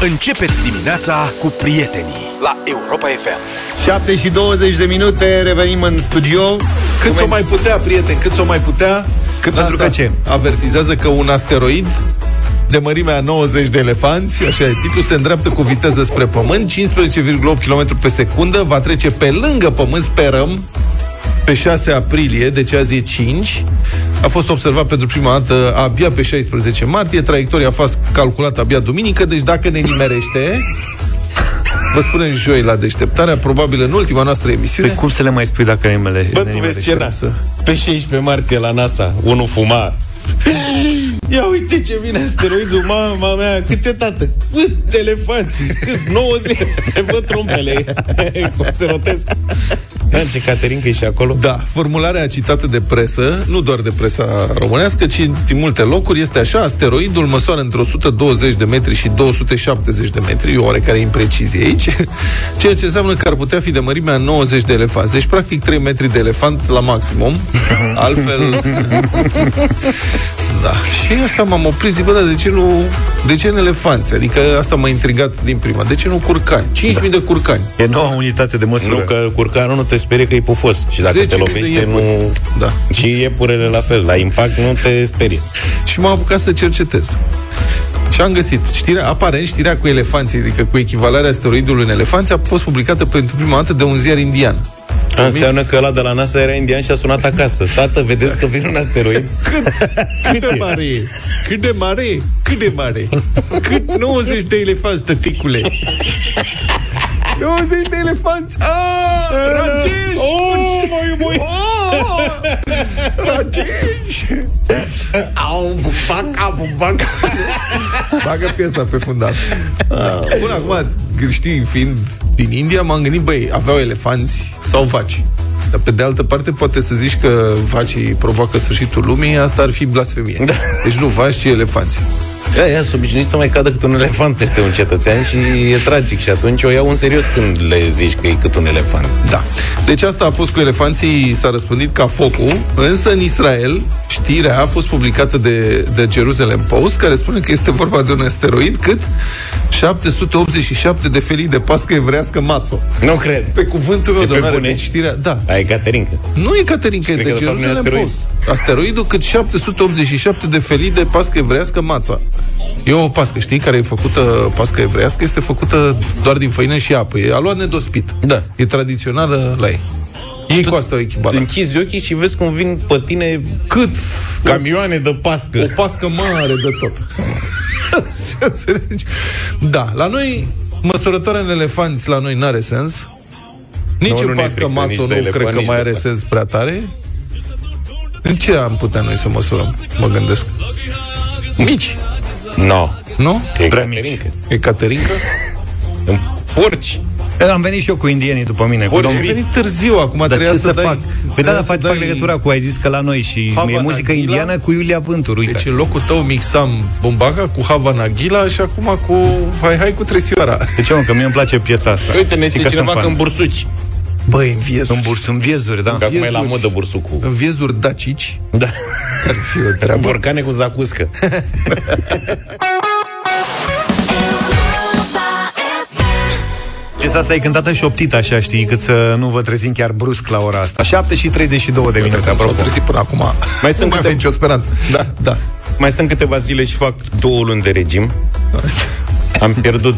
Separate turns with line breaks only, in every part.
Începeți dimineața cu prietenii la Europa FM.
7 și 20 de minute, revenim în studio.
Cât o mai putea, prieten, cât o mai putea?
Cât pentru că ce?
Avertizează că un asteroid de mărimea 90 de elefanți, așa e titlul, se îndreaptă cu viteză spre Pământ, 15,8 km pe secundă, va trece pe lângă Pământ, sperăm, pe 6 aprilie, deci azi e 5. A fost observat pentru prima dată abia pe 16 martie, traiectoria a fost calculată abia duminică, deci dacă ne nimerește, Vă spunem joi la deșteptarea, probabil în ultima noastră emisiune.
Pe cum să le mai spui dacă nimele,
Bă, tu vezi scena. Pe 16 martie la NASA, unul fuma. Ia uite ce vine asteroidul, mama mea, câte tată, câte elefanții, câți 90, văd trumpele, cum se rotesc. Da, ce Caterinca e și acolo?
Da, formularea citată de presă, nu doar de presa românească, ci din multe locuri, este așa, asteroidul măsoară între 120 de metri și 270 de metri, o oarecare imprecizie aici, ceea ce înseamnă că ar putea fi de mărimea 90 de elefanți. Deci, practic, 3 metri de elefant la maximum. Altfel... da. Și asta m-am oprit, zic, bă, dar de ce nu... De ce în elefanți? Adică asta m-a intrigat din prima. De ce nu curcani? 5.000 da. de curcani.
E noua unitate de măsură.
Nu, că curcanul nu te sperie că e pufos. Și dacă te lovește, nu...
Da.
Și iepurele la fel. La impact nu te sperie.
Și m-am apucat să cercetez. Și am găsit știrea, aparent știrea cu elefanții, adică cu echivalarea asteroidului în elefanți, a fost publicată pentru prima dată de un ziar indian.
A, înseamnă că ăla de la NASA era indian și a sunat acasă. Tată, vedeți că vine un asteroid?
Cât, cât de mare e? Cât de mare e? Cât de mare? Cât 90 de elefanți, tăticule? 90 de elefanți! Ah, Rajesh!
Oh, măi, măi!
Oh, Rajesh! Au, bubac, au, bubac! Bagă piesa pe fundat. Bun, acum, știi, fiind din India, m-am gândit, băi, aveau elefanți sau vaci. Dar pe de altă parte, poate să zici că vacii provoacă sfârșitul lumii, asta ar fi blasfemie. Da. Deci nu vaci, ci elefanți.
Ea, ea obișnuit să mai cadă cât un elefant peste un cetățean și e tragic și atunci o iau în serios când le zici că e cât un elefant.
Da. Deci asta a fost cu elefanții, s-a răspândit ca focul, însă în Israel știrea a fost publicată de, de Jerusalem Post, care spune că este vorba de un asteroid cât 787 de felii de pască evrească mațo.
Nu cred.
Pe cuvântul meu,
E pe
domnule,
bune?
deci știrea, da.
Ai Caterinca.
Nu e Caterinca, e
Cred
de
că de fapt nu e
Jerusalem
asteroid.
Post. Asteroidul cât 787 de felii de pască evrească mața. E o pască, știi, care e făcută, pască evrească, este făcută doar din făină și apă. E aluat nedospit.
Da.
E tradițională la ei. Ei cu asta o echivalent.
Închizi ochii și vezi cum vin pe tine
Cât
camioane de pască.
o pască mare de tot. Înțelegi? da, la noi, măsurătoarea în elefanți la noi n-are sens. Nici
Nu,
în
nu ne
pască
frică
mațo
nici
nu
de elefant,
cred că
nici
mai
de
are
pască.
sens prea tare. În ce am putea noi să măsurăm? Mă gândesc. Mici,
No.
nu?
E
Prea
Caterinca.
E Caterinca?
În porci.
Am venit și eu cu indienii după mine. Cu
Ori
Am
domnul-
venit târziu, acum
Dar
trebuia
ce
să,
să
dai...
fac? Păi da,
trebuia
dar
să
fac, fac
dai-
legătura cu ai zis că la noi și
Hava
e muzică
Nagila?
indiană cu Iulia Vântur, uite.
Deci în locul tău mixam Bumbaca cu Hava Nagila și acum cu Hai Hai cu Tresioara.
De ce, mă, că mie îmi place piesa asta.
Uite, ne
Și
zice
că
cineva
sunt
că
fan.
în bursuci.
Băi, în viezuri,
În burs, în viezuri, da.
Că acum e la
Viezuri.
modă bursucul.
în viezuri dacici,
Da.
ar fi o treabă.
Borcane cu zacuscă.
Piesa asta e cântată și optită, așa, știi, cât să nu vă trezim chiar brusc la ora asta. 7 și 32 de minute,
S-au
apropo.
trezit până acum.
Mai sunt
nu mai
câte-
avem nicio speranță.
Da.
Da.
Mai sunt câteva zile și fac două luni de regim. Am pierdut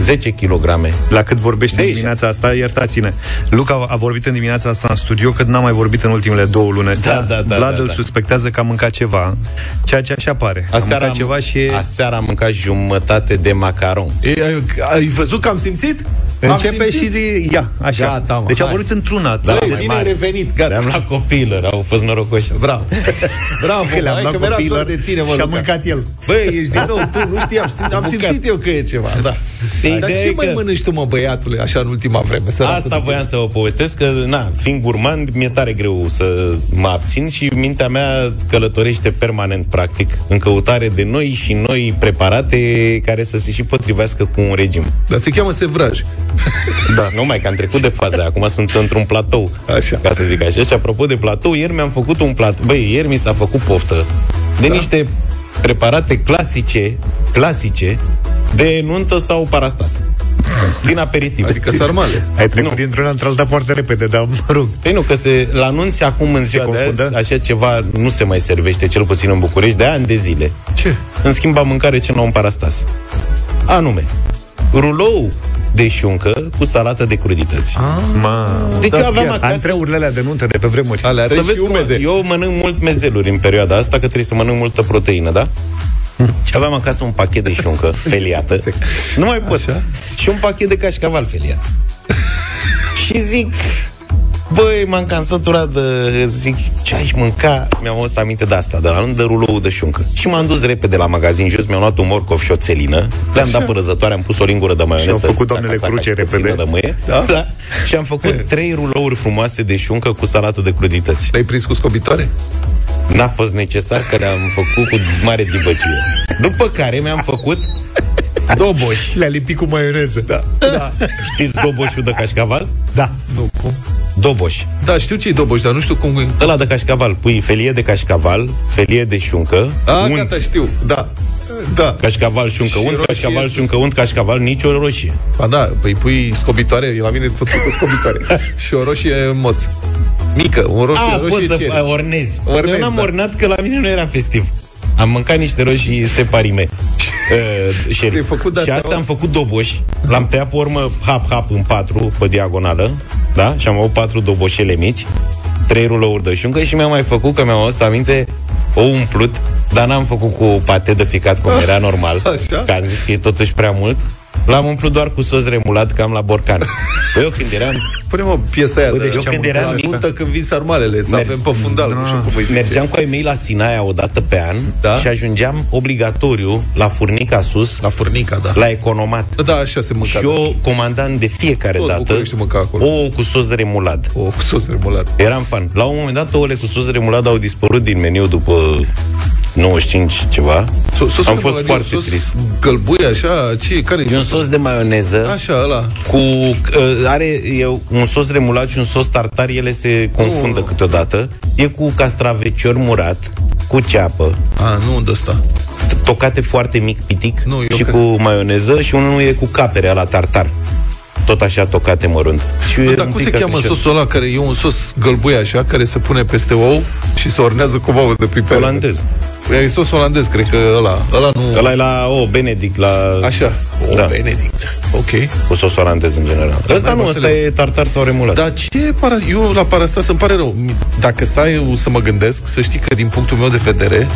10 kg.
La cât vorbește în
De aici.
dimineața asta, iertați-ne. Luca a vorbit în dimineața asta în studio, că n-a mai vorbit în ultimele două luni astea.
Da, da, da,
Vlad
da,
îl
da.
suspectează că a mâncat ceva, ceea ce așa pare. a
Aseară
mâncat
am,
ceva și e...
aseară am mâncat jumătate de macaron.
E, ai, ai văzut că am simțit? Am
Începe
simțit?
și de... Ia, așa.
Gata, mă,
deci a
hai.
vorbit într-una.
Da,
Băi,
mai
bine ai
mare.
revenit, gata.
Le-am luat copiilor, au fost norocoși.
Bravo. Bravo,
că le-am
hai
luat
că mi-era
copiilor
dor de tine, mă,
și a
Luca.
mâncat el.
Băi, ești din nou tu, nu știam, știm, am simțit eu că e ceva, da.
Ideea
Dar ce
e
mai
că-
mănânci tu, mă, băiatule, așa în ultima vreme? săracul
Asta
de
voiam să vă povestesc, că, na, fiind gurmand, mi-e tare greu să mă abțin și mintea mea călătorește permanent, practic, în căutare de noi și noi preparate care să se și potrivească cu un regim.
Dar se cheamă sevraj.
Da. Nu mai, că am trecut de faza aia, acum sunt într-un platou,
Așa.
ca să zic așa. Și apropo de platou, ieri mi-am făcut un platou. Băi, ieri mi s-a făcut poftă de
Da.
niște preparate clasice, clasice, de nuntă sau parastas. Din aperitiv.
Adică sarmale.
Ai trecut dintr-una într-alta foarte repede, dar mă rog.
Păi nu, că se, la anunți acum în ziua de
confundă?
azi, așa ceva nu se mai servește, cel puțin în București, de ani de zile.
Ce?
În schimba mâncare ce nu un parastas. Anume, rulou de șuncă cu salată de crudități.
Ma,
Deci eu aveam
chiar.
acasă...
Antreurile alea de nuntă de pe vremuri.
Alea
Să
reci
vezi
și
cum,
umede.
eu mănânc mult mezeluri în perioada asta, că trebuie să mănânc multă proteină, da? Și aveam acasă un pachet de șuncă feliată. nu mai pot.
Așa?
Și un pachet de cașcaval feliat. și zic, băi, m-am cam săturat de... Zic, ce aș mânca? Mi-am adus aminte de asta, de la de rulou de șuncă. Și m-am dus repede la magazin jos, mi-am luat un morcov și o țelină, le-am dat pe răzătoare, am pus o lingură de maioneză.
Și au făcut doamnele
țaca, țaca,
cruce
și puțină
repede.
Lămâie,
Da?
da? Și am făcut trei rulouri frumoase de șuncă cu salată de crudități.
L-ai prins cu scobitoare?
N-a fost necesar că le-am făcut cu mare dibăcie. După care mi-am făcut doboș.
Le-a lipit cu maioneză. Da.
Da. Știți doboșul de cașcaval?
Da.
Nu, cum?
Doboș.
Da, știu ce e doboș, dar nu știu cum...
Ăla de cașcaval. Pui felie de cașcaval, felie de șuncă,
A,
unt,
gata, știu. Da. Da.
cașcaval, șuncă,
Și
unt,
roșie
cașcaval,
sus.
șuncă, unt, cașcaval, nicio roșie.
Ba da, păi pui scobitoare, la mine tot cu scobitoare. și o roșie moț. Mică, un roșie,
A,
roșie
poți să
cere.
a, ornezi.
Ornezi,
Eu n-am
da.
ornat că la mine nu era festiv. Am mâncat niște roșii separime. uh,
Ți-ai
șerif.
făcut de
și
asta,
asta
mă?
am făcut doboș. L-am tăiat pe urmă hap-hap în patru, pe diagonală. Da? Și am avut patru doboșele mici. Trei rulouri de șuncă și mi-am mai făcut, că mi-am adus aminte, o umplut, dar n-am făcut cu pate de ficat, cum era normal.
Așa?
Că am zis că e totuși prea mult. L-am umplut doar cu sos remulat, cam la borcan. Păi eu când eram
Pune-mă piesa aia
Bă,
de
deci eu când eram
la
mic-
nuntă când vin sarmalele, să
Mergi.
avem pe fundal, nu știu cum îi zice.
Mergeam cu ai mei la Sinaia o dată pe an
Da.
și ajungeam obligatoriu la furnica sus,
La furnica, da.
la economat.
Da, așa se mânca.
Și eu comandam de fiecare
Tot
dată
Bucureștiul mânca acolo.
ouă cu sos remulad.
O, cu sos remulat.
Eram fan. La un moment dat, ouăle cu sos remulad au dispărut din meniu după 95 ceva.
So- sosul
Am
de
fost
mălădie,
foarte
sos
trist.
Gălbuie, așa, ce, care
E un sos de maioneză
Așa, ăla.
cu uh, are e un sos remulat și un sos tartar, ele se confundă
Nu.
câteodată. E cu castravecior murat, cu ceapă,
A, nu de ăsta.
tocate foarte mic pitic
Nu, eu
și
cred-
cu maioneză și unul e cu capere la tartar. Tot așa tocate mărunt. Și
Nu,
e
dar
un
cum
pic
se cheamă
căprișor.
sosul ăla care e un sos gălbuie așa, care se pune peste ou și se ornează cu ouă de piper?
Olandez.
E sos olandez, cred că ăla. Ăla nu...
Ăla e la, o, Benedict, la...
Așa. O,
Da.
Benedict. Ok.
Cu sos olandez în general. Ăsta
n-ai
nu,
mă să
ăsta
le-
e tartar sau remulat.
Dar ce para... Eu la parastas îmi pare rău. Dacă stai eu să mă gândesc, să știi că din punctul meu de vedere,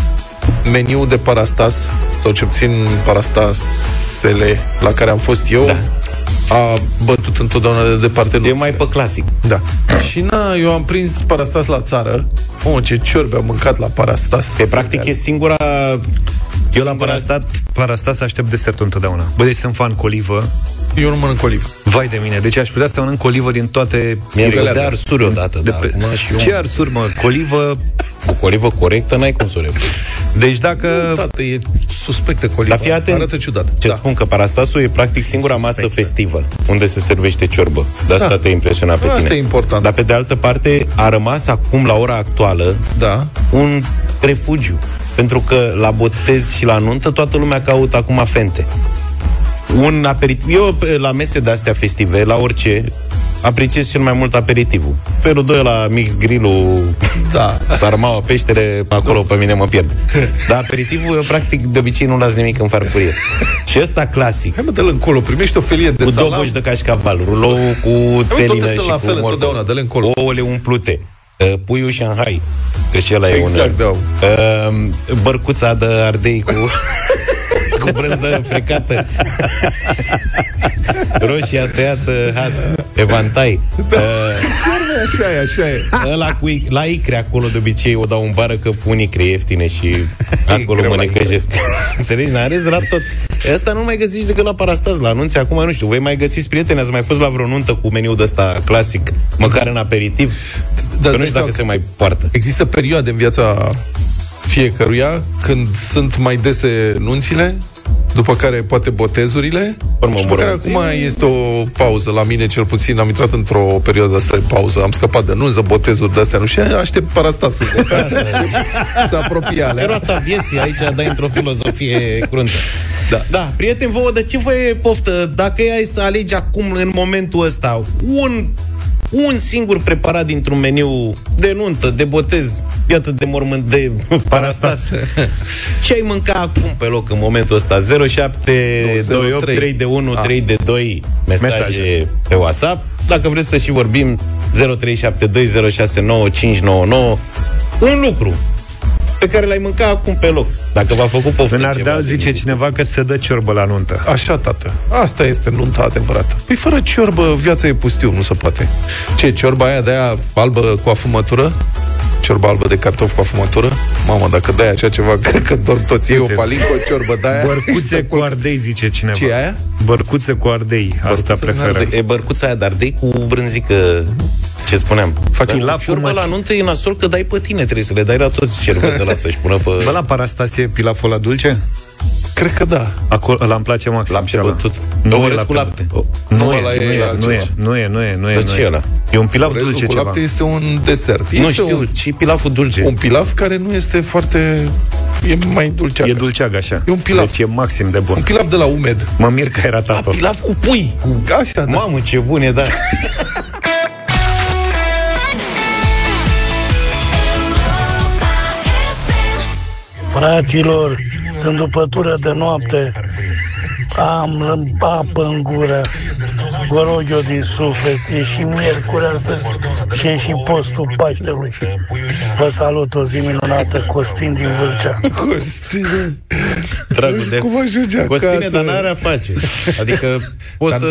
meniul de parastas, sau ce puțin parastasele la care am fost eu,
Da.
A bătut întotdeauna de departe
E
nunțile.
mai pe clasic.
Da. Și na, eu am prins parastas la țară. Oh, ce ciorbe am mâncat la parastas.
Că practic e singura...
Eu la parastat, parastat să aștept desertul întotdeauna. Bă, deci sunt fan cu olivă.
Eu nu mănânc olivă.
Vai de mine. Deci aș putea să mănânc olivă din toate...
Mi-a
Găleată.
fost de arsuri odată,
De
dar
pe...
acum și eu...
Ce arsuri, mă? Colivă...
Cu olivă corectă n-ai cum să o repui.
Deci dacă...
Tată, e suspectă cu oliva.
Dar fii atent.
Arată ciudat.
Ce
da.
spun că parastasul e practic singura masă festivă unde se servește ciorbă. De asta
Da.
te impresiona pe
Asta
tine.
e important.
Dar pe de altă parte a rămas acum la ora actuală
Da.
un refugiu. Pentru că la botez și la nuntă toată lumea caută acum fente. Un aperitiv. Eu pe- la mese de astea festive, la orice, apreciez cel mai mult aperitivul. Felul 2 la mix grillul,
Da.
sarmaua, peștere, acolo pe mine mă pierd. Dar aperitivul, eu practic de obicei nu las nimic în farfurie. și ăsta clasic.
Hai mă, dă-l încolo, primești o felie de
Cu
salam.
doboș de cașcaval, rulou cu
toate
țelină
sunt
și
la
cu
fel
morcov.
întotdeauna, dă-le încolo.
Ouăle umplute. uh, Puiul Shanghai, că și ăla e
Exact,
un...
da.
Uh, bărcuța de ardei cu... cu brânză frecată. Roșia tăiată, haț, evantai. Uh,
Așa e, așa e.
ăla cu ic- la icre acolo de obicei o dau în bară că pun icre ieftine și acolo
Greu
mă
la
necăjesc. Înțelegi? N-am rezolvat tot. Asta nu mai găsiți decât la parastaz, la anunțe. Acum nu știu, voi mai găsiți prieteni, ați mai fost la vreo nuntă cu meniul de ăsta clasic, măcar în aperitiv?
Dar
Că nu
îți
știu
dai
dacă
seama
se mai poartă.
Există perioade în viața fiecăruia când sunt mai dese nunțile, după care poate botezurile
urmă
Și pe care
mormânt.
acum este o pauză la mine, cel puțin am intrat într-o perioadă asta de pauză, am scăpat de nunză, botezuri de-astea, nu și aștept parastasul. Să apropie alea.
Pe roata vieții, aici dai într-o filozofie cruntă. Da. da, prieteni, vouă, de ce vă e poftă? Dacă ai să alegi acum, în momentul ăsta, un un singur preparat dintr-un meniu de nuntă, de botez, iată de mormânt, de parastas. Ce ai mânca acum pe loc în momentul ăsta? 0728 3 de 1 3 de 2 mesaje,
Mesaje.
pe WhatsApp. Dacă vreți să și vorbim 0372069599 un lucru pe care l-ai mânca acum pe loc. Dacă v-a făcut poftă
În
ceva
Ardeal
de
zice
mult.
cineva că se dă ciorbă la nuntă.
Așa, tată. Asta este nunta adevărată. Păi fără ciorbă, viața e pustiu, nu se poate. Ce, ciorba aia de aia albă cu afumătură? Ciorba albă de cartofi cu afumătură? Mamă, dacă dai așa ceva, cred că dorm toți. Ei o
Uite.
palincă, o ciorbă de aia.
Bărcuțe cu ardei, zice cineva.
Ce e aia?
Bărcuțe cu ardei. Asta
Bărcuțe cu
preferă.
ardei.
E bărcuța aia de ardei cu brânzică ce spuneam.
Face
Dar
un
la
laf
ciorbă
frumos.
la nuntă e nasol că dai pe tine, trebuie să le dai la toți cerbă de la să-și pună pe...
Bă, la Parastasie pilaful la dulce?
Cred că da.
Acolo, ăla îmi place maxim.
Lapte
și ăla.
bătut.
Nu
Orez
e
cu lapte.
O, Nu,
Nu,
e,
ăla
nu,
e
e, nu, e,
altceva.
nu e, nu e, nu e.
Dar
nu
ce
e.
e ăla?
E un pilaf
Orezul
dulce
cu
ceva.
lapte este un desert. Este
Nu știu,
Un,
ce pilaful dulce.
un pilaf care nu este foarte... E mai dulceac.
E dulceag așa.
E un pilaf.
Deci e maxim de
Un
bun.
pilaf de la umed.
Mă mir că era
A,
tată.
pilaf cu pui.
Așa, da.
Mamă, ce bun e, da.
Fraților, sunt după tură de noapte. Am apă în gură. Vă rog eu din suflet. E și miercuri astăzi și e și postul Paștelui. Vă salut o zi minunată, Costin din Vâlcea.
Costine.
Dragul
Vezi
de...
cum ajunge
Costine,
acasă.
dar n-are a face. Adică poți să...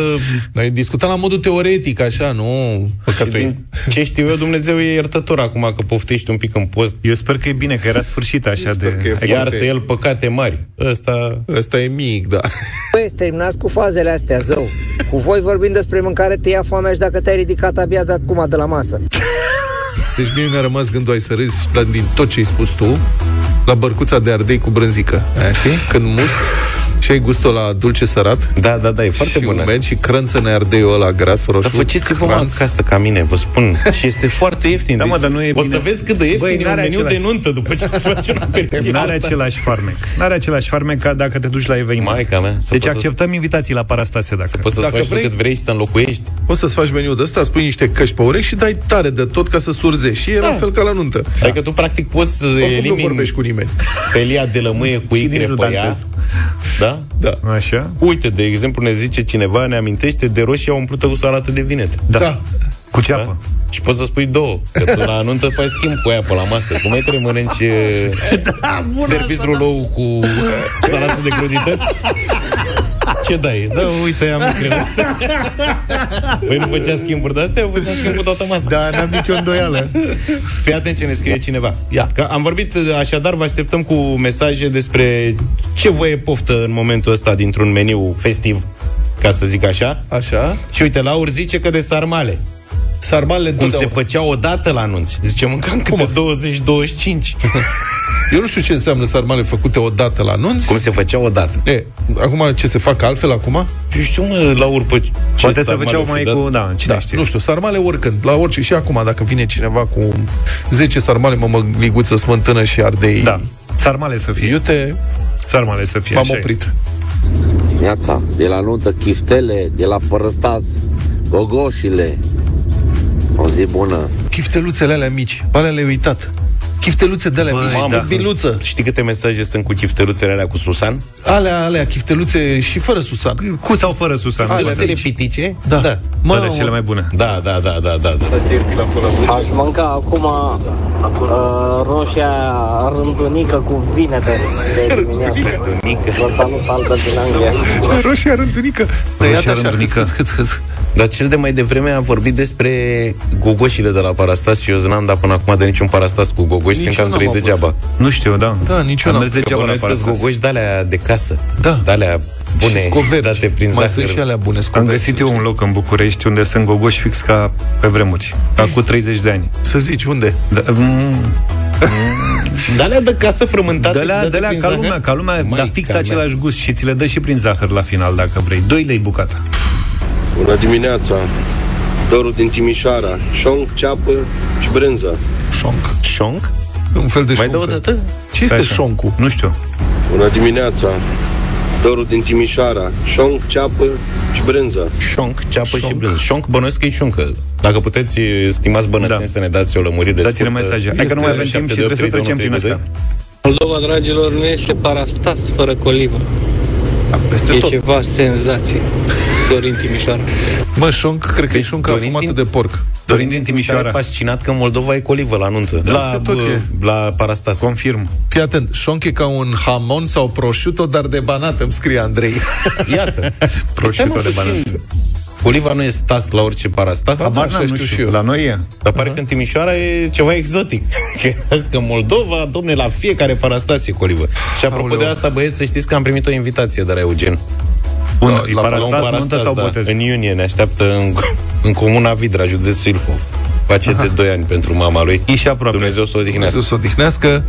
Noi discutam la modul teoretic, așa, nu păcătui.
Din ce știu eu, Dumnezeu e iertător acum că poftești un pic în post.
Eu sper că e bine, că era sfârșit așa
sper că e
de...
foarte-
Iartă el păcate mari. Ăsta...
Ăsta e mic, da.
Băi, terminați cu fazele astea, zău. Cu voi vorbim despre mâncare, te ia foamea și dacă te-ai ridicat abia de acum de la masă.
Deci mie mi-a rămas gândul, ai să râzi dar din tot ce ai spus tu, la bărcuța de ardei cu brânzică. Aia, știi? Când muști și ai gustul la dulce sărat
Da, da, da, e foarte
și
bună.
umed și crânță-ne ardeiul ăla gras roșu.
Dar faceți-vă mă
cranț.
acasă ca mine, vă spun. Și este foarte ieftin.
Da, mă, dar nu e
o
bine.
să vezi cât de ieftin
Băi,
e un
n-are
meniu
același-
de nuntă după ce îți faci un aperitiv.
N-are
Asta-
același farmec. N-are același farmec ca dacă te duci la eveniment.
Maica mea, să
Deci
poți să-
acceptăm invitații la Parastase dacă...
Poți să-ți
Dacă
faci
vrei-
vrei... cât vrei și să înlocuiești.
Poți să-ți faci meniul de ăsta, spui niște căști pe urechi și dai tare de tot ca să surzești. Și e la fel ca la nuntă.
Adică tu practic poți să
Oricum nu
elimini
vorbești cu nimeni.
felia de lămâie cu
Și
icre
nici nu
pe ea.
Dansezi.
Da?
Da.
Așa?
Uite, de exemplu, ne zice cineva, ne amintește de roșia umplută cu salată de vinete.
Da.
Da.
Cu ceapă.
Da? Și poți să spui două, că tu la anuntă faci schimb cu aia pe la masă. Cum ai trebuie mănânci da, serviciul roulo cu salată de crudități? Ce dai? Da, uite, am lucrurile astea. Păi nu făcea schimburi de astea, făcea schimb cu toată masa.
Da, n-am nicio îndoială.
Fii atent ce ne scrie cineva.
Ia.
Că am vorbit, așadar, vă așteptăm cu mesaje despre ce vă e poftă în momentul ăsta dintr-un meniu festiv, ca să zic așa.
Așa.
Și uite, Laur zice că de sarmale.
Sarmalele
Cum se
întotdeauna.
făcea odată la anunț. Zice, mâncam câte 20-25.
Eu nu știu ce înseamnă sarmale făcute odată la anunț.
Cum se făcea odată.
E, acum ce se fac altfel acum?
Eu știu, mă, la urpă ce
Poate se
sarmale
făceau
o fi
mai
dat.
cu... Da, cine
Da,
știe.
nu știu, sarmale oricând, la orice și acum dacă vine cineva cu 10 sarmale, mămăliguță, smântână și ardei.
Da. Sarmale să fie.
Iute,
Sarmale să fie.
m-am
așa
oprit.
este.
Iața, de la nuntă, chiftele, de la părăstaz, gogoșile. O zi bună.
Chifteluțele alea mici, alea le-ai uitat. Chifteluțe de alea mici,
mamă,
da. biluță.
Știi câte mesaje sunt cu chifteluțele alea cu Susan?
Alea, alea, chifteluțe și fără susan.
Cu sau fără Susan?
Alea
Chifteluțele
mici.
pitice?
Da.
da.
Bă, de cele mai bune.
Da, da, da, da, da, da.
Aș mânca acum uh, roșia rândunică cu vinete de dimineață.
Tunică.
Vă salut, Albert din Anglia.
Roșia rândunică.
Roșia
Tăiat așa,
rândunică.
hâț, hâț, hâț, hâț.
Dar cel de mai devreme a vorbit despre gogoșile de la Parastas și eu n-am dat până acum de niciun Parastas cu gogoși,
Nici
simt că
eu
am
n-am
trăit
avut.
degeaba.
Nu știu, da.
Da, nici eu
Am
n-am.
mers
Că
degeaba la
Bănuiesc că
Parastase.
gogoși de alea de casă.
Da.
De alea bune,
Și scovergi.
date prin
Mai
zahăr.
sunt și alea bune,
Am
scovergi.
găsit eu un loc în București unde sunt gogoși fix ca pe vremuri. Acum 30 de ani.
Să zici, unde?
Da, mm,
Dar alea de casă frământată
De
și
la,
date
de la
prin
ca
zahăr?
lumea, ca lumea,
Mai
dar fix
ca mea.
același gust și ți le dă și prin zahăr la final, dacă vrei. 2 lei bucata.
Bună dimineața! Doru din Timișoara, șonc, ceapă și brânză.
Șonc.
Șonc?
Un fel de
Mai dă o
șoncă.
dată?
Ce este
Așa.
șoncul?
Nu știu.
Bună dimineața! Doru din Timișoara, șonc, ceapă și brânză.
Șonc, ceapă
Șonc.
și brânză. Șonc, bănuiesc că e șuncă. Dacă puteți, stimați bănățeni,
Da.
să ne dați o lămurire
Dați-ne
scurtă.
mesaje. Hai că nu mai avem timp și trebuie să trecem prin asta.
Moldova, dragilor, nu este parastas fără colivă.
Da, peste
E
tot.
ceva senzație. Dorin Timișoara.
Mă, șonc, cred că e
Deci,
șuncă
Dorin
afumată
din-
de porc.
Dorin din Timișoara.
Timișoara. fascinat că în Moldova e colivă la nuntă.
Da,
la,
asta tot
bă,
ce-
la Parastas.
Confirm.
Fii atent, șonc e ca un hamon sau prosciutto, dar de banat, îmi scrie Andrei.
Iată.
Prosciutto
Stai, mă,
de
puțin. Oliva nu e stas la orice parastas,
Da,
Habar
așa
n-am, nu
știu
știu.
și eu.
La noi e.
dar pare că în Timișoara e ceva exotic. Crezi că în Moldova, domne, la fiecare parastas e colivă. Și apropo
Aoleu.
de asta, băieți, să știți că am primit o invitație de la Eugen.
Bun,
La-
e
la- la un
parastas, nuntă sau
da.
botez?
În iunie ne așteaptă în, în comuna Vidra, județul Ilfov. Face de 2 ani pentru mama lui.
E și aproape.
Dumnezeu să o odihnească.
Dumnezeu să o odihnească.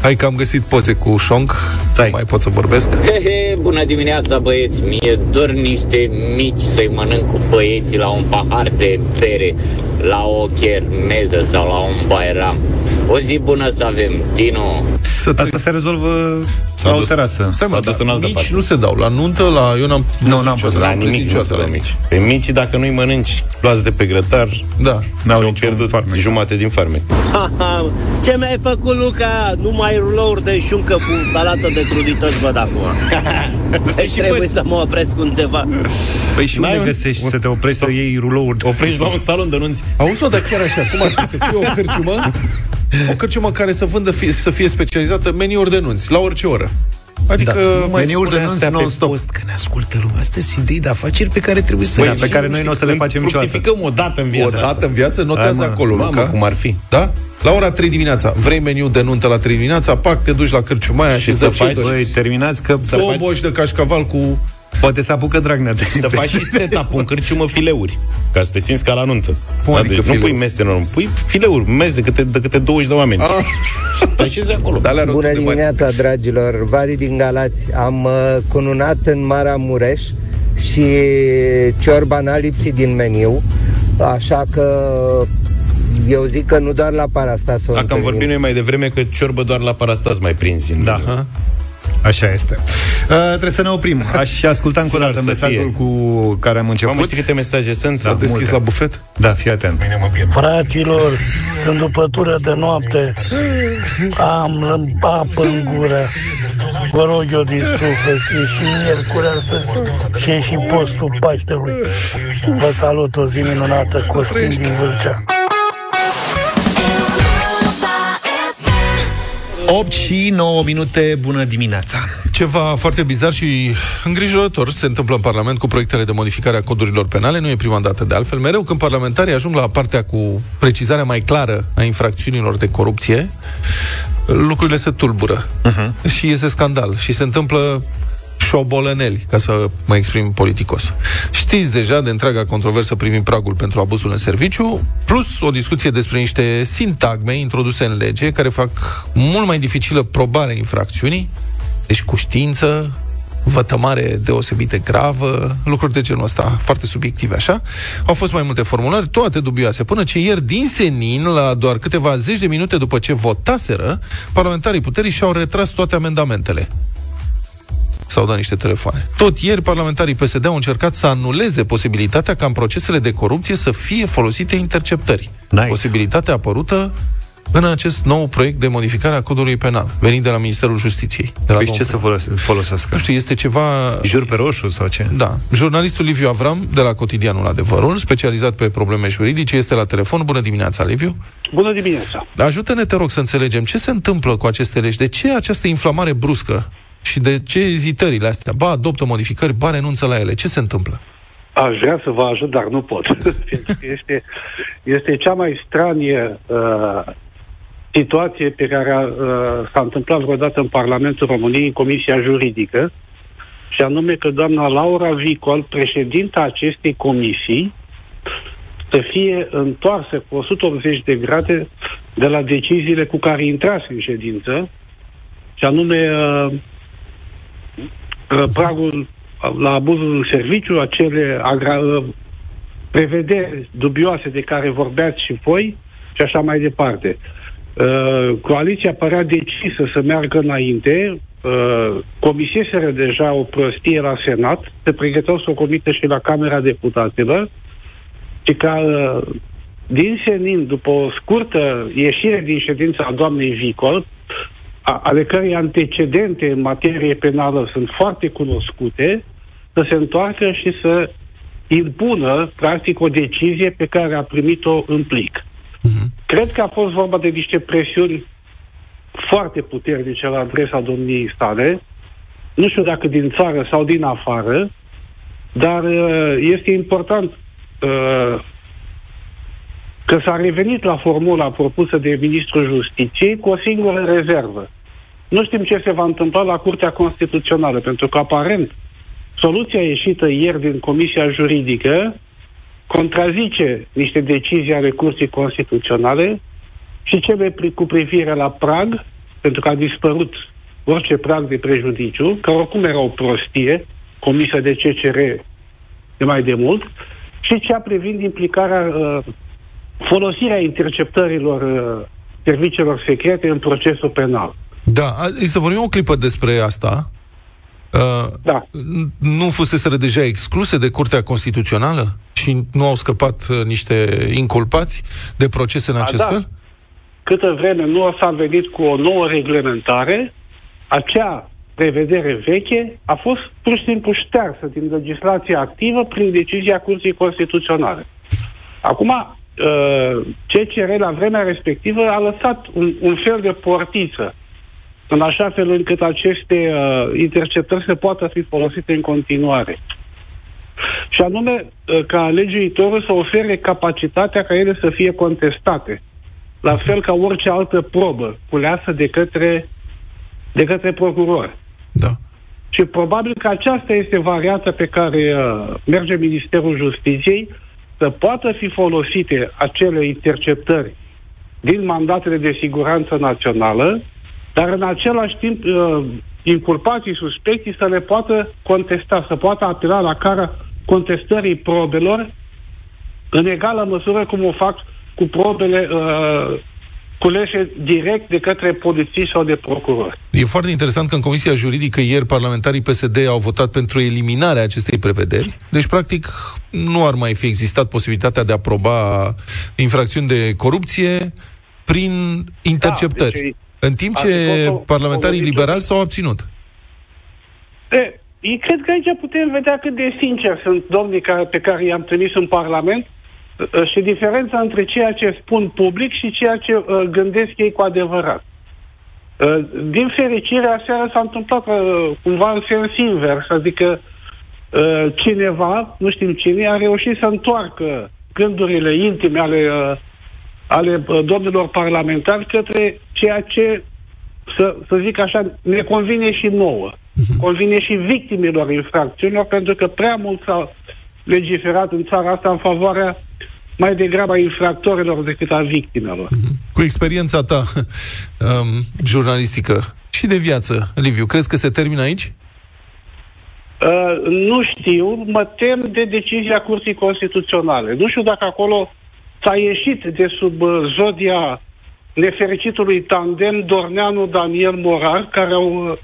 Hai că am găsit poze cu șonc.
Stai.
Mai pot să vorbesc.
He, he, bună dimineața băieți, mie dor niște mici să-i mănânc cu băieții la un pahar de bere, la o chermeză sau la un bairam. O zi bună să avem, Tino!
Să
Asta se rezolvă
S-a
la o
dus.
terasă.
Stai,
S-a
mă,
dus
dar
în altă
mici
parte.
nu se dau. La nuntă, la... Eu n-am
Nu, n-am
niciodată,
văzut.
La
n-am prins
nimic nu se
niciodată
dă
la
mici. Pe mici, dacă nu-i mănânci, luați de pe grătar,
Da.
N-au
și-au
niciun
pierdut
farmec.
jumate din farme.
Ce mi-ai făcut, Luca? Numai rulouri de șuncă cu salată de crudități văd acum.
și
Trebuie
fă-
să mă opresc undeva.
Păi și
N-ai
unde
un-
găsești
un-
să te oprești să iei rulouri?
Oprești la un salon de nunți.
Auzi, mă, dar chiar așa, cum ar fi să fie o cărciumă? O cărciumă care să vândă, fi, să fie specializată meniuri de nunți, la orice oră. Adică...
Da. Meniuri de
spune
nunți
astea pe
non-stop.
post, că ne ascultă lumea. Astea sunt idei de afaceri pe care trebuie să
Băi,
le
pe care noi nu o să le facem niciodată.
Fructificăm o dată în
O
viață.
dată în viață, notează
Hai, mă.
acolo,
Mamă,
Luca.
cum ar fi.
Da? La ora 3 dimineața. Vrei meniu de nuntă la 3 dimineața, pac, te duci la cărciuma aia și,
Și
îți
să
dă ce
faci-
dorești.
Băi, terminați că
Două boși de cașcaval cu...
poate să apucă Dragnea. de-
Să faci și setup în cârciumă fileuri, ca să te simți ca la nuntă.
Cum
Da,
adică
deci nu
fileuri?
pui mese enorm, pui fileuri, mese câte, de câte 20 de oameni.
Ah.
Și te așezi acolo.
De alea
Bună
rotund de bani.
dimineața, dragilor! Vari din Galați. Am uh, cununat în Maramureș și ciorba n-a lipsit din meniu, așa că eu zic că nu doar la Parastas o
Dacă am
întâlnim.
vorbit noi mai devreme că ciorbă doar la parastas mai prinzi. în
Da.
meniu.
Așa este. Uh, trebuie să ne oprim. Aș asculta încă o
Clar
dată
să
mesajul
fie.
cu care am început.
Mamă, știi câte mesaje sunt?
S-a deschis
multe.
la bufet?
Da, fii atent.
Fraților, sunt după tură de noapte. Am lăm- apă în gură. Vă rog eu din suflet, e și miercuri astăzi și e și postul Paștelui. Vă salut o zi minunată, Costin din Vâlcea.
8 și 9 minute, bună dimineața.
Ceva foarte bizar și îngrijorător se întâmplă în Parlament cu proiectele de modificare a codurilor penale. Nu e prima dată de altfel. Mereu când parlamentarii ajung la partea cu precizarea mai clară a infracțiunilor de corupție, lucrurile se tulbură. Uh-huh. Și este scandal. Și se întâmplă șobolăneli, ca să mă exprim politicos. Știți deja de întreaga controversă privind pragul pentru abuzul în serviciu, plus o discuție despre niște sintagme introduse în lege care fac mult mai dificilă probarea infracțiunii, deci cu știință, vătămare deosebit de gravă, lucruri de genul ăsta, foarte subiective, așa. Au fost mai multe formulări, toate dubioase, până ce ieri, din senin, la doar câteva zeci de minute după ce votaseră, parlamentarii puterii și-au retras toate amendamentele s-au dat niște telefoane. Tot ieri, parlamentarii PSD au încercat să anuleze posibilitatea ca în procesele de corupție să fie folosite interceptări.
Nice.
Posibilitatea apărută în acest nou proiect de modificare a codului penal, venit de la Ministerul Justiției. De la
Păi
domnul
ce să
Preda.
folos- folosească?
Nu știu, este ceva...
Jur pe roșu sau ce?
Da. Jurnalistul Liviu Avram, de la Cotidianul Adevărul, specializat pe probleme juridice, este la telefon. Bună dimineața, Liviu!
Bună dimineața!
Ajută-ne, te rog, să înțelegem ce se întâmplă cu aceste legi. De ce această inflamare bruscă? Și de ce ezitările astea? Ba adoptă modificări, ba renunță la ele. Ce se întâmplă?
Aș vrea să vă ajut, dar nu pot. Pentru că este, este cea mai stranie uh, situație pe care uh, s-a întâmplat vreodată în Parlamentul României, în Comisia Juridică, și anume că doamna Laura Vicol, președinta acestei comisii, să fie întoarsă cu 180 de grade
de la deciziile cu care intrați în ședință, și anume uh, uh, pragul la abuzul în serviciu, acele agra- uh, prevederi dubioase de care vorbeați și voi și așa mai departe. Uh, coaliția părea decisă să meargă înainte, uh, comisiseră deja o prostie la Senat, se pregăteau să o comită și la Camera Deputaților, și ca uh, din senin, după o scurtă ieșire din ședința a doamnei Vicol, a, ale cărei antecedente în materie penală sunt foarte cunoscute, să se întoarcă și să impună, practic, o decizie pe care a primit-o în plic. Cred că a fost vorba de niște presiuni foarte puternice la adresa domniei sale, nu știu dacă din țară sau din afară, dar uh, este important uh, că s-a revenit la formula propusă de Ministrul Justiției cu o singură rezervă. Nu știm ce se va întâmpla la Curtea Constituțională, pentru că aparent soluția ieșită ieri din Comisia Juridică contrazice niște decizii ale Curții Constituționale și cele pri- cu privire la prag, pentru că a dispărut orice prag de prejudiciu, că oricum era o prostie, comisă de CCR de mai de mult, și cea privind implicarea, uh, folosirea interceptărilor uh, serviciilor secrete în procesul penal.
Da, a- să vorbim o clipă despre asta. Uh,
da.
Nu fuseseră deja excluse de Curtea Constituțională și nu au scăpat uh, niște inculpați de procese în
A,
acest
da.
fel?
Câtă vreme nu s-a venit cu o nouă reglementare, acea prevedere veche a fost pur și simplu ștearsă din legislația activă prin decizia Curții Constituționale. Acum, uh, CCR la vremea respectivă a lăsat un, un fel de portiță în așa fel încât aceste uh, interceptări se poată fi folosite în continuare. Și anume uh, ca legiuitorul să ofere capacitatea ca ele să fie contestate. La fel ca orice altă probă culeasă de către, de către procuror.
Da.
Și probabil că aceasta este varianta pe care uh, merge Ministerul Justiției, să poată fi folosite acele interceptări din mandatele de siguranță națională, dar în același timp uh, inculpații suspecții să le poată contesta, să poată apela la cara contestării probelor în egală măsură cum o fac cu probele uh, culese direct de către polițiști sau de procurori.
E foarte interesant că în Comisia Juridică ieri parlamentarii PSD au votat pentru eliminarea acestei prevederi. Deci, practic, nu ar mai fi existat posibilitatea de a proba infracțiuni de corupție prin interceptări.
Da, deci,
în timp
ar
ce
fi fost o-
parlamentarii
o-
liberali s-au abținut.
E, eu cred că aici putem vedea cât de sincer sunt domnii care, pe care i-am trimis în Parlament uh, și diferența între ceea ce spun public și ceea ce uh, gândesc ei cu adevărat. Uh, din fericire, aseară s-a întâmplat uh, cumva în sens invers, adică uh, cineva, nu știm cine, a reușit să întoarcă gândurile intime ale, uh, ale uh, domnilor parlamentari către ceea ce să, să zic așa, ne convine și nouă. Convine și victimilor infracțiunilor, pentru că prea mult s-a legiferat în țara asta în favoarea mai degrabă a infractorilor decât a victimelor.
Cu experiența ta um, jurnalistică și de viață, Liviu, crezi că se termină aici?
Uh, nu știu, mă tem de decizia Curții Constituționale. Nu știu dacă acolo s-a ieșit de sub uh, zodia nefericitului tandem Dorneanu-Daniel Morar, care au uh,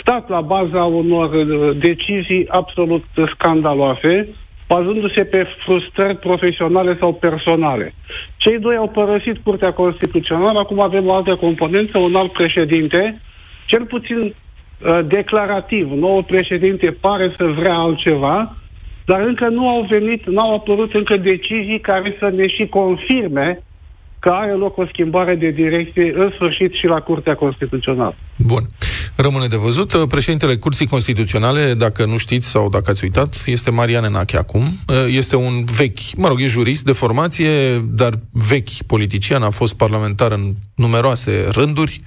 stat la baza unor uh, decizii absolut scandaloase, bazându-se pe frustrări profesionale sau personale. Cei doi au părăsit Curtea Constituțională, acum avem o altă componență, un alt președinte, cel puțin uh, declarativ. Noul președinte pare să vrea altceva, dar încă nu au venit, nu au apărut încă decizii care să ne și confirme că are loc o schimbare de direcție în sfârșit și la Curtea Constituțională.
Bun. Rămâne de văzut. Președintele Curții Constituționale, dacă nu știți sau dacă ați uitat, este Marian Enache acum. Este un vechi, mă rog, e jurist de formație, dar vechi politician, a fost parlamentar în numeroase rânduri,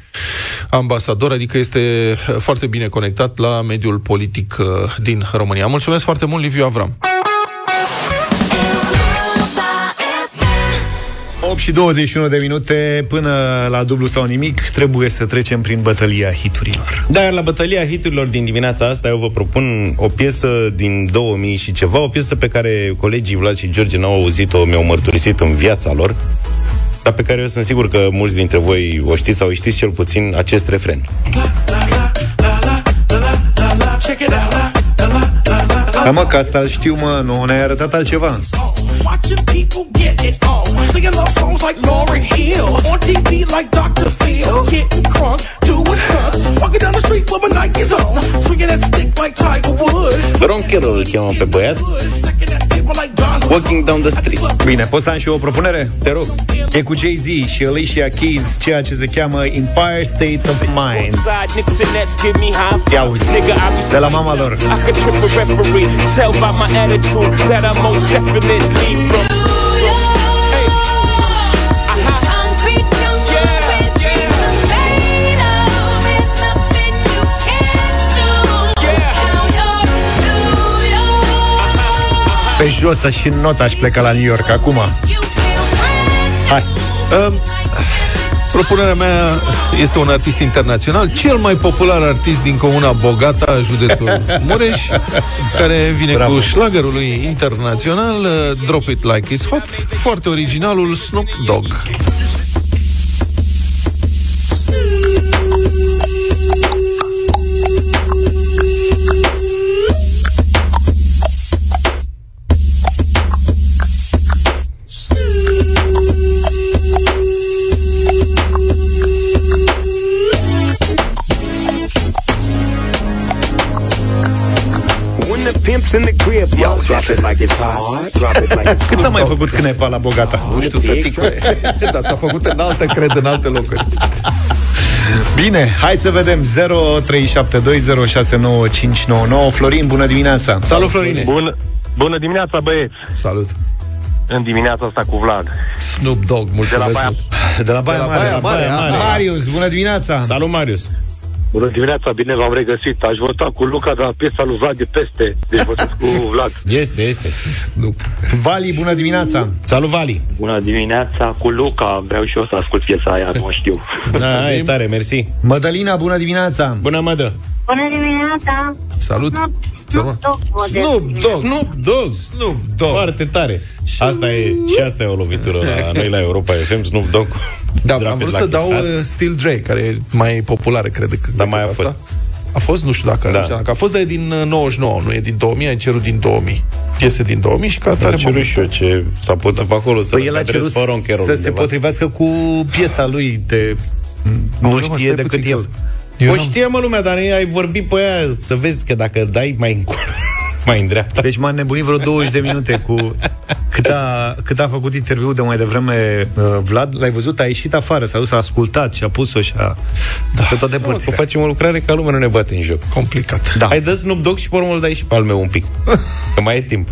ambasador, adică este foarte bine conectat la mediul politic uh, din România. Mulțumesc foarte mult, Liviu Avram.
8 și 21 de minute până la dublu sau nimic trebuie să trecem prin bătălia hiturilor.
Da, iar la bătălia hiturilor din dimineața asta eu vă propun o piesă din 2000 și ceva, o piesă pe care colegii Vlad și George n-au auzit-o, mi-au mărturisit în viața lor, dar pe care eu sunt sigur că mulți dintre voi o știți sau știți cel puțin acest refren.
Da, mă, că asta îl știu, mă, nu ne-ai arătat altceva.
Watching people get it on. Singing love songs like Lauryn Hill. On TV like Dr. Phil. Getting crunk, doing stunts. Walking down the street with my Nikes on. Swinging that stick like Tiger Woods.
Ron Carroll îl cheamă pe băiat. Walking down the street.
Bine, pot să am și eu o propunere?
Te rog.
E cu Jay-Z și Alicia Keys, ceea ce se cheamă Empire State of Mind. Ia uzi, de la mama lor.
I could trip a referee. Tell by my attitude that I'm most definitely from. Hey.
Pe jos și în nota aș pleca la New York acum. Hai.
Um, propunerea mea este un artist internațional, cel mai popular artist din comuna Bogata, județul Mureș, care vine
Bravo.
cu șlagărul lui internațional, uh, Drop It Like It's Hot, foarte originalul Snoop Dogg.
In the crib, drop it like it's hot. Drop it like it's
Cât s-a mai făcut cânepa la bogata?
Nu știu, tăticule, dar s-a făcut în altă, cred, în alte locuri.
Bine, hai să vedem 0372069599 Florin, bună dimineața
Salut, Florine!
Bun, bună dimineața, băieți!
Salut!
În dimineața asta cu Vlad.
Snoop Dogg,
De la
mulțumesc.
Baia...
De la Baia
De la
Mare,
Baia Mare, aha.
Marius, bună dimineața
Salut, Marius!
Bună dimineața, bine v-am regăsit. Aș vota cu Luca de la piesa lui Vlad de peste. Deci votez cu Vlad.
Este, este.
Snoop.
Vali, bună dimineața
Salut, Vali!
Bună dimineața cu Luca. Vreau și eu să ascult piesa aia, nu o știu.
Da, e tare, mersi.
Mădălina, bună dimineața
Bună, Mădă!
Bună dimineața!
Salut!
Snoop Dogg votez.
Snoop Dogg!
Snoop Dogg!
Snoop Dogg!
Foarte tare. Asta e, și asta e o lovitură la noi la Europa FM, Snoop Dogg.
Da,
Drop
am
it
vrut
like
să dau
it's hot.
uh, Still Dre, care e mai populară, cred. decât-
Dar mai a
decât
fost.
asta. A fost? Nu știu dacă,
Da.
nu știu dacă a fost, dar e din uh, 99, nu e din 2000, ai cerut din 2000. Piese din 2000 și ca atare
Am cerut și eu ce s-a putut pe acolo să
Păi el a cerut
pe Ron Carroll
să se
undeva.
potrivească cu piesa lui de... Nu
Aoleu, mă,
știe
stai
decât
puțin
el
că- Eu
O
n-am-
știe mă lumea, dar ai vorbit pe ea să vezi că dacă dai mai încolo, mai în dreapta.
Deci m-a nebunit vreo 20 de minute cu cât a, cât a făcut interviul de mai devreme uh, Vlad, l-ai văzut, a ieșit afară, s-a dus, a ascultat și a pus-o și a... Da. Pe toate
Mă, că
părțile.
facem o lucrare ca lumea nu ne bate în joc.
Complicat.
Da.
Hai dă Snoop Dogg și pe urmă îl dai și pe al meu un pic. Că mai e timp.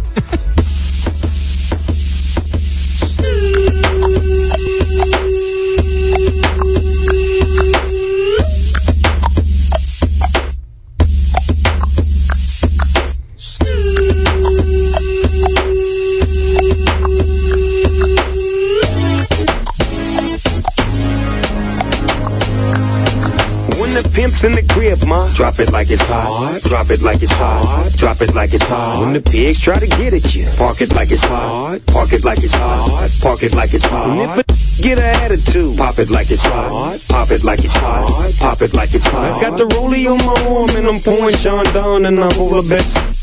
In the crib, ma, drop it like it's hot. Drop it like it's hot. Drop it like it's hot. When the pigs try to get at you, park it like it's hot. Park it like it's hot. Park it like it's hot. And if a get an attitude, pop it like it's hot. Pop it like it's hot. Pop it like it's hot. I got the rollie on my arm and I'm pouring Sean down and I'm over the best.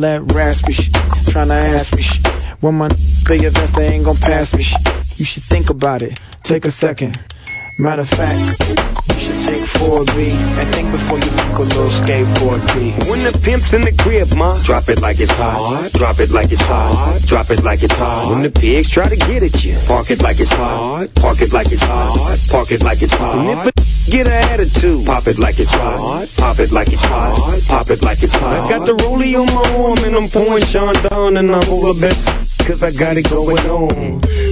that raspy shit, Tryna ask me shit. When my big events, they ain't gonna pass me shit. You should think about it, take a second. Matter of fact, you should take 4B and think before you fuck a little skateboard B.
When the pimp's in the crib, ma, drop it like it's hot. Drop it like it's hot. Drop it like it's hot. When the pigs try to get at you, park it like it's hot. Park it like it's hot. Park it like it's hot. And if a get an attitude, pop it like it's hot. Pop it like it's hot. Pop it like it's hot. I got the rollie on my arm and I'm pouring Sean down and I'm all the best. Cause I got it going on.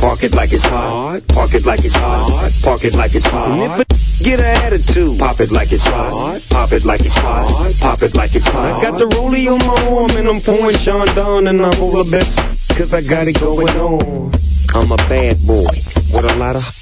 park it like it's hot. Park it like it's hot. Park it like it's hot. And if a get an attitude, pop it like it's hot. Pop it like it's hot. Pop it like it's hot. I got the rollie on my arm and I'm pouring Sean down and I'm all the best. Cause I got it going on. I'm a bad boy with a lot of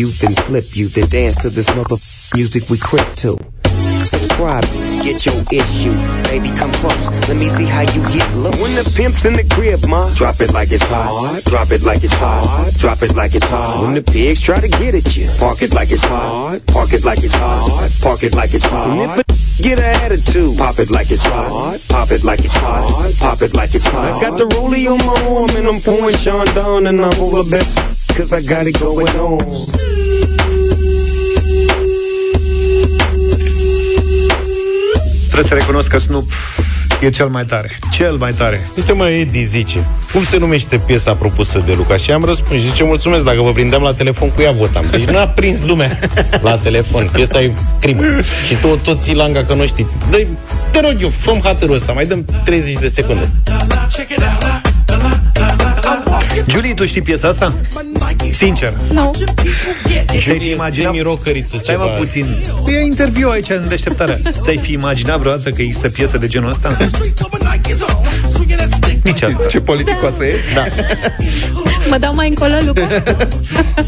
then flip you, then dance to this mother music we crip to. Subscribe, get your issue. Baby, come close. Let me see how you get low. When the pimp's in the crib, ma, drop it like it's hot. Drop it like it's hot. Drop it like it's hot. When the pigs try to get at you, park it like it's hot. Park it like it's hot. Park it like it's hot. And if a get an attitude, pop it like it's hot. Pop it like it's hot. Pop it like it's hot. I got the rollie on my arm and I'm pouring Sean down and I'm all the best. Cause I got it going on.
Trebuie să recunosc că Snoop e cel mai tare. Cel mai tare.
Uite mă, Edi zice, cum se numește piesa propusă de Luca? Și am răspuns, zice, mulțumesc, dacă vă prindeam la telefon cu ea votam. Deci nu a prins lumea la telefon, piesa e crimă. Și tu tot ții langa că nu știi. Dă te rog eu, făm hatărul ăsta, mai dăm 30 de secunde.
Julie, tu știi piesa asta? Sincer.
Nu.
Ți-ai fi imaginat...
Semi-rocăriță
Stai mă
ceva.
puțin. E interviu aici în deșteptarea. Ți-ai fi imaginat vreodată că există piesă de genul ăsta? Nici asta.
Ce politicoasă e?
Da.
Mă dau mai încolo, Luca?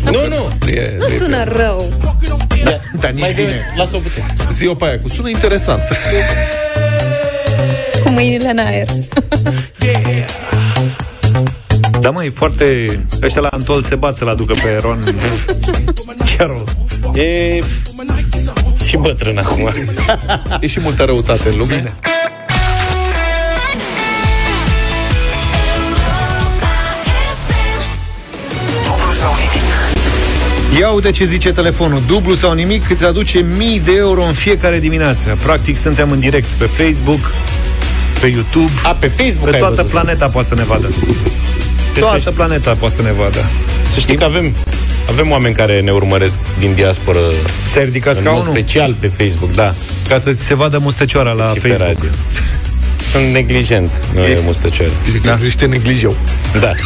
Nu, nu.
E,
Nu
e-
sună rău.
Dar nici
Mai
bine.
bine, lasă-o puțin.
Zi-o pe aia, cu sună interesant.
Cu mâinile în aer.
Da, mă, e foarte... Ăștia la Antol se bat să-l aducă pe Ron. Chiar o...
E și bătrân acum.
E și multă răutate în lume. Bine.
Ia uite ce zice telefonul. Dublu sau nimic îți aduce mii de euro în fiecare dimineață. Practic suntem în direct pe Facebook, pe YouTube.
A, pe Facebook
Pe
ai
toată
văzut
planeta poate să ne vadă. Toată
să-
planeta poate să ne vadă.
Să știi că avem, avem oameni care ne urmăresc din diasporă.
Ți-ai ridicat
în mod
scaunul?
special pe Facebook, da.
Ca să ți se vadă mustăcioara la
Și pe
Facebook.
radio. Sunt neglijent, nu e mustăcioară.
Da. Ești neglijeu.
Da.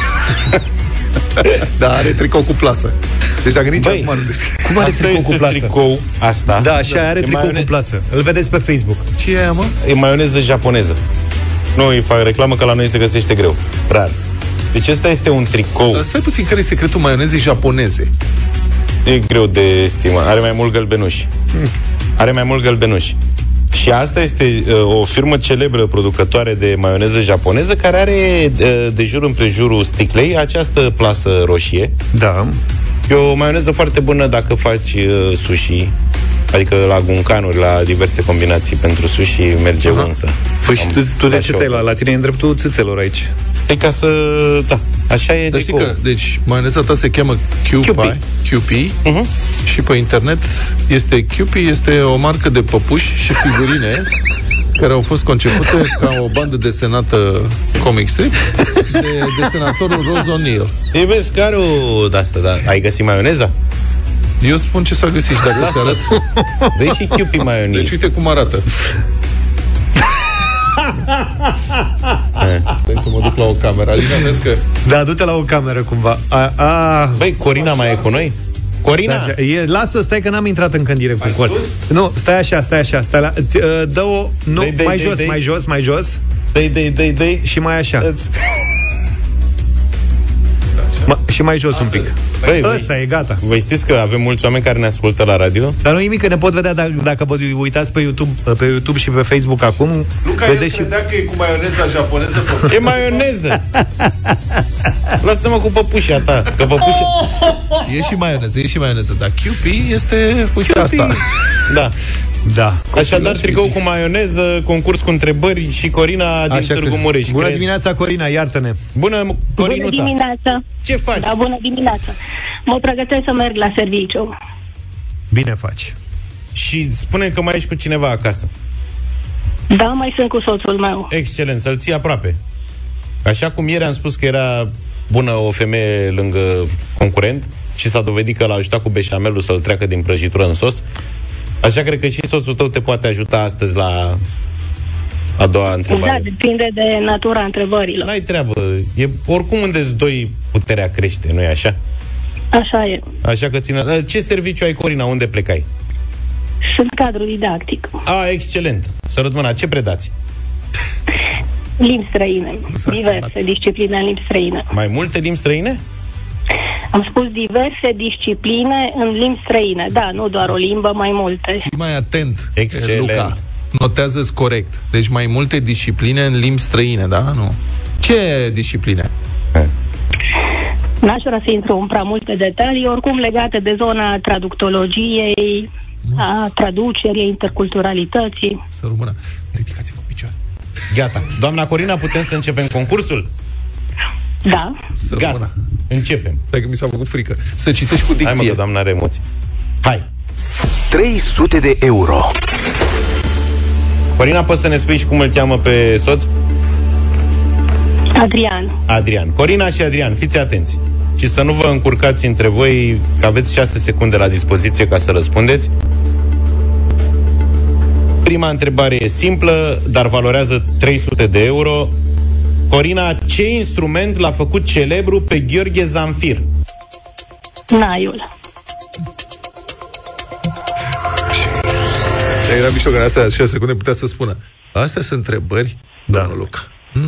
Da, are tricou cu plasă. Deci dacă nici
Băi,
acum nu deschide.
Cum are
Asta
tricou
este
cu plasă?
tricou, asta.
Da, așa are
E
tricou
maione-
cu plasă. Îl vedeți pe Facebook.
Ce e aia, mă?
E maioneză japoneză. Nu îi fac reclamă că la noi se găsește greu. Rar. Deci ăsta este un tricou.
Dar stai puțin, care e secretul maionezei japoneze?
E greu de estimat. Are mai mult gălbenuși. Are mai mult gălbenuși. Și asta este uh, o firmă celebră producătoare de maioneză japoneză care are uh, de jur împrejurul sticlei această plasă roșie.
Da.
E o maioneză foarte bună dacă faci uh, sushi, adică la guncanuri, la diverse combinații pentru sushi merge
Aha.
unsă.
Păi și
Am
tu, tu de
dat
ce
și
te
eu.
la, la tine e în dreptul țâțelor aici?
Păi ca să, da, Așa e
Dar știi că, deci, maioneza ta se cheamă QP,
QP.
QP
Mhm.
și pe internet este QP, este o marcă de păpuși și figurine care au fost concepute ca o bandă desenată comic strip de desenatorul Rose O'Neill.
Ei vezi, care o de asta, da? Ai găsit maioneza?
Eu spun ce s-a găsit și dacă
Lasă.
ți arăt.
Dă-i și QP maionez.
Deci uite cum arată. Stai să mă duc la o cameră. Alina, vezi că...
Da, du-te la o cameră cumva. A, a...
Băi, Corina mai e cu noi? Corina?
Stai, așa. e, lasă, stai că n-am intrat încă în direct cu Cor. Nu, stai așa, stai așa, stai la, t- uh, dă-o, nu,
Dă-i, dă-i,
mai
dă-i,
jos,
dă-i.
mai jos, mai jos
Dă-i, dă-i, dă-i, dă-i.
și mai așa. Ma, și mai jos un pic.
Băi,
Ăsta e, gata.
Voi știți că avem mulți oameni care ne ascultă la radio?
Dar nu nimic, că ne pot vedea dacă, dacă vă uitați pe YouTube, pe YouTube și pe Facebook acum.
Luca, el
vedeți și...
credea că e cu maioneza japoneză pe
E maioneză! Lasă-mă cu păpușa ta, că păpușa...
E și maioneză, e și maioneză, dar QP este, uite asta.
Da.
Da.
Așadar, tricou cu maioneză, concurs cu întrebări și Corina din
Așa
Târgu
că-
Mureș.
Bună
cred.
dimineața, Corina, iartă-ne.
Bună,
Bună
Corinuța!
dimineața!
Ce faci?
Da, bună dimineața! Mă pregătesc să merg la serviciu.
Bine faci.
Și spune că mai ești cu cineva acasă.
Da, mai sunt cu soțul meu.
Excelent, să-l ții aproape. Așa cum ieri am spus că era bună o femeie lângă concurent și s-a dovedit că l-a ajutat cu beșamelul să-l treacă din prăjitură în sos, așa cred că și soțul tău te poate ajuta astăzi la a doua
Da,
întrebare.
depinde de natura întrebărilor.
N-ai treabă. E, oricum unde doi puterea crește, nu-i așa?
Așa e.
Așa că ține... Ce serviciu ai, Corina? Unde plecai?
Sunt cadru didactic.
A, excelent. Sărut mâna. Ce predați?
Limbi străine. Diverse discipline în limbi străine.
Mai multe limbi străine?
Am spus diverse discipline în limbi străine. Da, nu doar o limbă, mai multe.
Fii mai atent,
Excelent.
Luca. Notează-ți corect. Deci mai multe discipline în limbi străine, da? Nu. Ce discipline?
N-aș vrea să intru în prea multe detalii, oricum legate de zona traductologiei, a traducerii, interculturalității.
Să rămână. Ridicați-vă picioare.
Gata. Doamna Corina, putem să începem concursul?
Da.
Să
Gata.
rămână.
Începem.
Stai că mi s-a făcut frică. Să citești cu
Hai mă,
dicție.
că doamna are emoții. Hai.
300 de euro.
Corina, poți să ne spui și cum îl cheamă pe soț?
Adrian.
Adrian. Corina și Adrian, fiți atenți. Și să nu vă încurcați între voi, că aveți 6 secunde la dispoziție ca să răspundeți. Prima întrebare e simplă, dar valorează 300 de euro. Corina, ce instrument l-a făcut celebru pe Gheorghe Zamfir?
Naiul.
Era mișto că în astea 6 secunde putea să spună. Astea sunt întrebări, da. domnul Luca.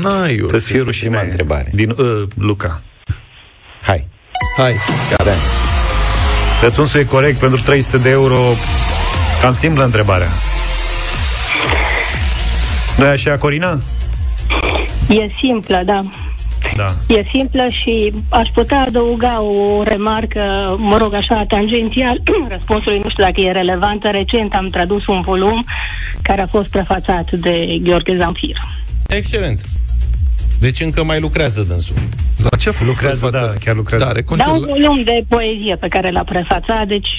Naiul.
Să-ți fie
Este
rușine.
prima întrebare.
Din uh, Luca.
Hai.
Hai.
Gata.
Răspunsul e corect pentru 300 de euro. Cam simplă întrebarea. nu e așa, Corina?
E simplă, da.
Da.
E simplă și aș putea adăuga o remarcă, mă rog, așa, tangențial, răspunsului, nu știu dacă e relevantă. Recent am tradus un volum care a fost prefațat de Gheorghe Zamfir.
Excelent. Deci încă mai lucrează dânsul.
La ce a făcut
Lucrează,
prefață?
da, chiar lucrează.
Da, are
Da, un
concert...
volum de poezie pe care l-a prefațat, deci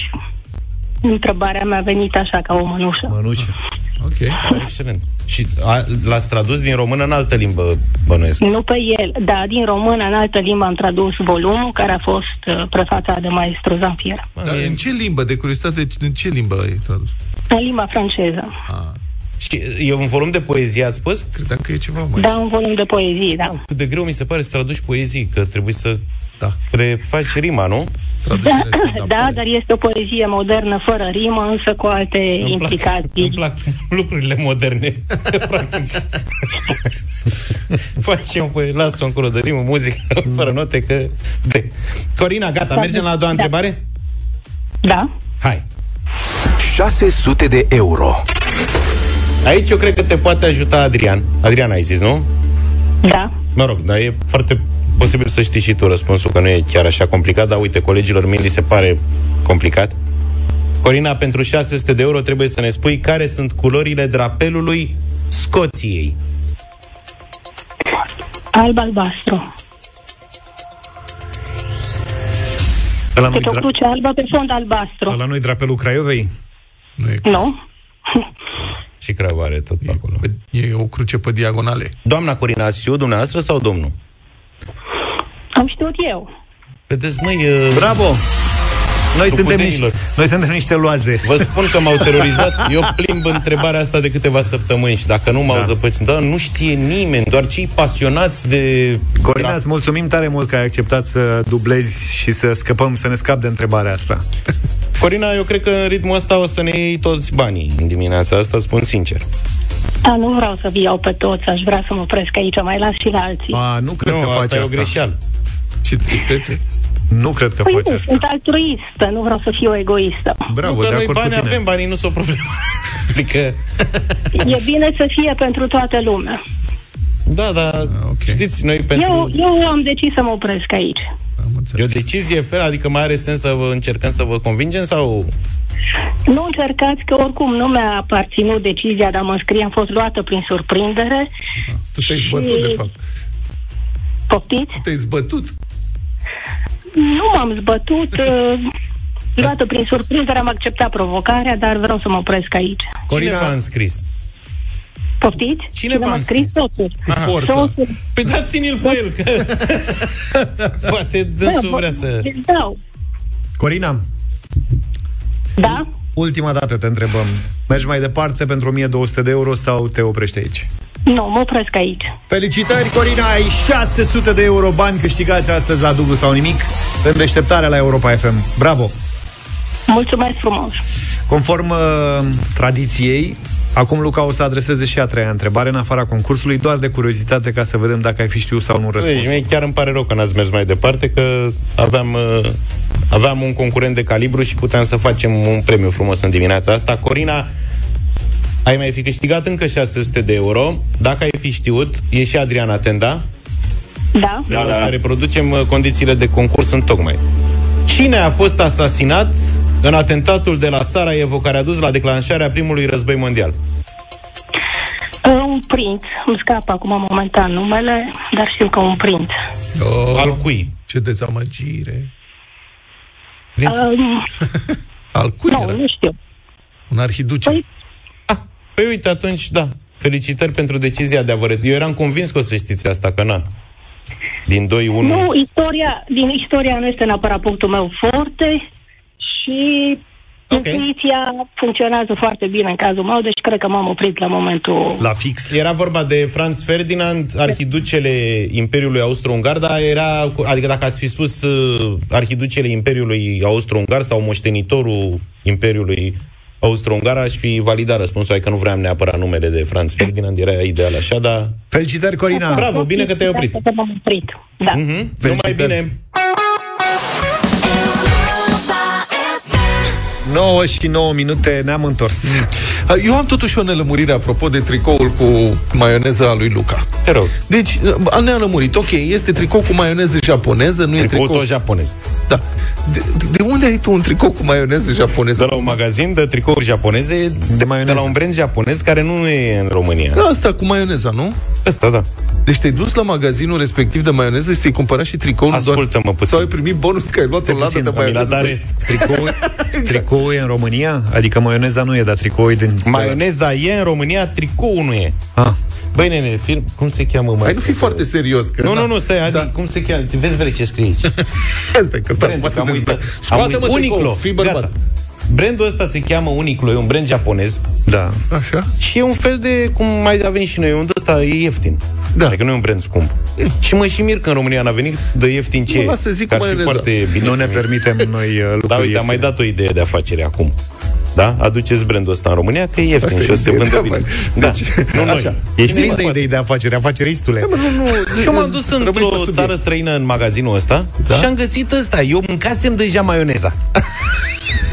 întrebarea mea a venit așa ca o mănușă.
Mănușă.
Ok.
Excelent. Și a, l-ați tradus din română în altă limbă, bănuiesc.
Nu pe el, da, din română în altă limbă am tradus volumul care a fost uh, prefațat de maestru Zamfir.
Dar în ce limbă, de curiozitate, în ce limbă l-ai tradus?
În limba franceză.
Și e un volum de poezie, ați spus?
Credeam că e ceva mai...
Da, un volum de poezie, da.
Cât de greu mi se pare să traduci poezii, că trebuie să
da.
prefaci rima, nu?
Da, da, dar este o poezie modernă fără rimă, însă cu alte
Îmi plac,
implicații.
îmi plac lucrurile moderne. Practic. Facem, păi, lasă-o încolo de rimă, muzică, fără note, că... De. Corina, gata, mergem la a doua
Da.
întrebare?
Da.
Hai.
600 de euro.
Aici eu cred că te poate ajuta Adrian. Adrian ai zis, nu?
Da.
Mă rog, dar e foarte posibil să știi și tu răspunsul, că nu e chiar așa complicat, dar uite, colegilor mei li se pare complicat. Corina, pentru 600 de euro trebuie să ne spui care sunt culorile drapelului Scoției.
Alb-albastru.
Ăla nu-i,
Câte o
dra-
cruce albă pe fond albastru.
ăla nu-i drapelul Craiovei?
Nu?
Și Craiova are tot pe acolo.
E o cruce pe diagonale.
Doamna Corina, ați știut dumneavoastră sau domnul?
Am știut eu.
Vedeți, măi... Uh,
Bravo! Noi suntem,
Suputenilor.
niște, noi suntem niște loaze.
Vă spun că m-au terorizat. Eu plimb întrebarea asta de câteva săptămâni și dacă nu m-au da. zăpăcit, da, nu știe nimeni, doar cei pasionați de...
Corina, îți mulțumim tare mult că ai acceptat să dublezi și să scăpăm, să ne scap de întrebarea asta.
Corina, eu cred că în ritmul ăsta o să ne iei toți banii în dimineața asta, spun sincer.
A, nu vreau să vi iau pe toți, aș vrea să mă opresc aici, mai las și la alții.
A, nu cred
Nu,
că
asta
faci
e o
asta.
greșeală.
Ce tristețe.
Nu cred că
Păi
faci
nu,
asta.
sunt altruistă, nu vreau să fiu egoistă.
Bravo,
nu, că
de
noi
acord cu
bani
tine.
avem, banii nu sunt o problemă. adică...
E bine să fie pentru toată lumea.
Da, da, okay. știți, noi pentru...
Eu, eu am decis să mă opresc aici.
E o decizie fel, adică mai are sens să vă încercăm să vă convingem sau...
Nu încercați că oricum nu mi-a aparținut decizia de a mă înscrie, am fost luată prin surprindere.
Tu te-ai zbătut, de fapt.
Poftiți?
Te-ai zbătut.
Nu m-am zbătut, uh, luată prin surprindere, am acceptat provocarea, dar vreau să mă opresc aici.
Cine v-a înscris?
Poftiți?
Cine v-a
m-a
înscris?
Soțul.
Cu forța.
Soțul.
Păi dați-l pe el, că... Poate dânsul
Da,
vrea să...
îți dau.
Corina,
Da?
ultima dată te întrebăm. Mergi mai departe pentru 1200 de euro sau te oprești aici?
Nu, mă opresc aici.
Felicitări, Corina! Ai 600 de euro bani câștigați astăzi la dublu sau nimic în deșteptarea la Europa FM. Bravo!
Mulțumesc frumos.
Conform uh, tradiției, acum Luca o să adreseze și a treia întrebare în afara concursului, doar de curiozitate ca să vedem dacă ai fi știut sau nu răspuns.
Deci, mie chiar îmi pare rău că n-ați mers mai departe, că aveam, uh, aveam un concurent de calibru și puteam să facem un premiu frumos în dimineața asta. Corina, ai mai fi câștigat încă 600 de euro. Dacă ai fi știut, e și Adriana Tenda.
Da?
Da, da. Să reproducem uh, condițiile de concurs în tocmai. Cine a fost asasinat în atentatul de la Sarajevo care a dus la declanșarea primului război mondial?
Uh, un prinț. Îmi scapă acum momentan numele, dar știu că un prinț.
Oh,
Al cui?
Ce dezamăgire.
Um,
Al cui
nu,
era?
nu știu.
Un arhiduce.
Păi,
Păi uite, atunci, da. Felicitări pentru decizia de a vă ret- Eu eram convins că o să știți asta, că na. Din 2-1...
Nu, istoria, din istoria nu este neapărat punctul meu forte și okay. intuiția funcționează foarte bine în cazul meu, deci cred că m-am oprit la momentul...
La fix.
Era vorba de Franz Ferdinand, arhiducele Imperiului Austro-Ungar, dar era, cu- adică dacă ați fi spus uh, arhiducele Imperiului Austro-Ungar sau moștenitorul Imperiului Austro-Ungar, aș fi validat răspunsul, adică nu vreau neapărat numele de Franz Ferdinand, era ideal așa, dar...
Felicitări, Corina!
Bravo, bine că te-ai oprit!
Că m-am oprit, da.
Mm-hmm. Numai bine!
9 și 9 minute ne-am întors.
Eu am totuși o nelămurire apropo de tricoul cu maioneză a lui Luca.
Te rog.
Deci, ne-a lămurit. Ok, este tricou cu maioneză japoneză, nu e
Tricou
tricou...
tot japonez.
Da. De, de, de unde ai tu un tricou cu maioneză japoneză?
De la un magazin de tricouri japoneze, de,
maioneză.
de la un brand japonez care nu e în România.
Da, asta cu maioneza, nu?
Asta, da.
Deci te-ai dus la magazinul respectiv de maioneză și ți-ai cumpărat și tricoul
Ascultă-mă puțin.
Sau ai primit bonus că ai luat o ladă de maioneză?
Tricou, tricou e în România? Adică maioneza nu e, dar tricou e din...
Maioneza e în România, tricoul nu e.
Ah.
Băi, nene, film, cum se cheamă, mai?
Hai, nu fi foarte serios. Că,
Nu,
da.
nu, nu, stai, Adi, cum se cheamă? Vezi, vrei ce scrie aici?
Asta că stai,
Brand,
mă să
am
dezbră.
uitat. Am
Scoate-mă
uit-
tricoul,
Uniqlo,
fii bărbat.
gata. Brandul ăsta se cheamă Uniqlo, e un brand japonez.
Da.
Așa?
Și e un fel de, cum mai avem și noi, un de ăsta e ieftin. Da. Adică nu e un brand scump. Și mă și mir că în România n-a venit de ieftin ce
Nu,
e.
asta zic
Că ar
cu
fi
maioneză.
foarte bine.
Nu ne permitem noi uh, lucruri
Da, uite, am
ieftine.
mai dat o idee de afacere acum. Da? Aduceți brandul ăsta în România, că e ieftin
Asta e
și o să se
ideea
vândă
de
bine.
afacere.
Da.
Deci,
nu noi.
așa.
Ești
Cineva
plin de
poate.
idei de afacere, afaceristule.
Nu, nu,
Și eu m-am dus
rămâi pe
într-o
subiect.
țară străină în magazinul ăsta da? și am găsit ăsta. Eu mâncasem deja maioneza.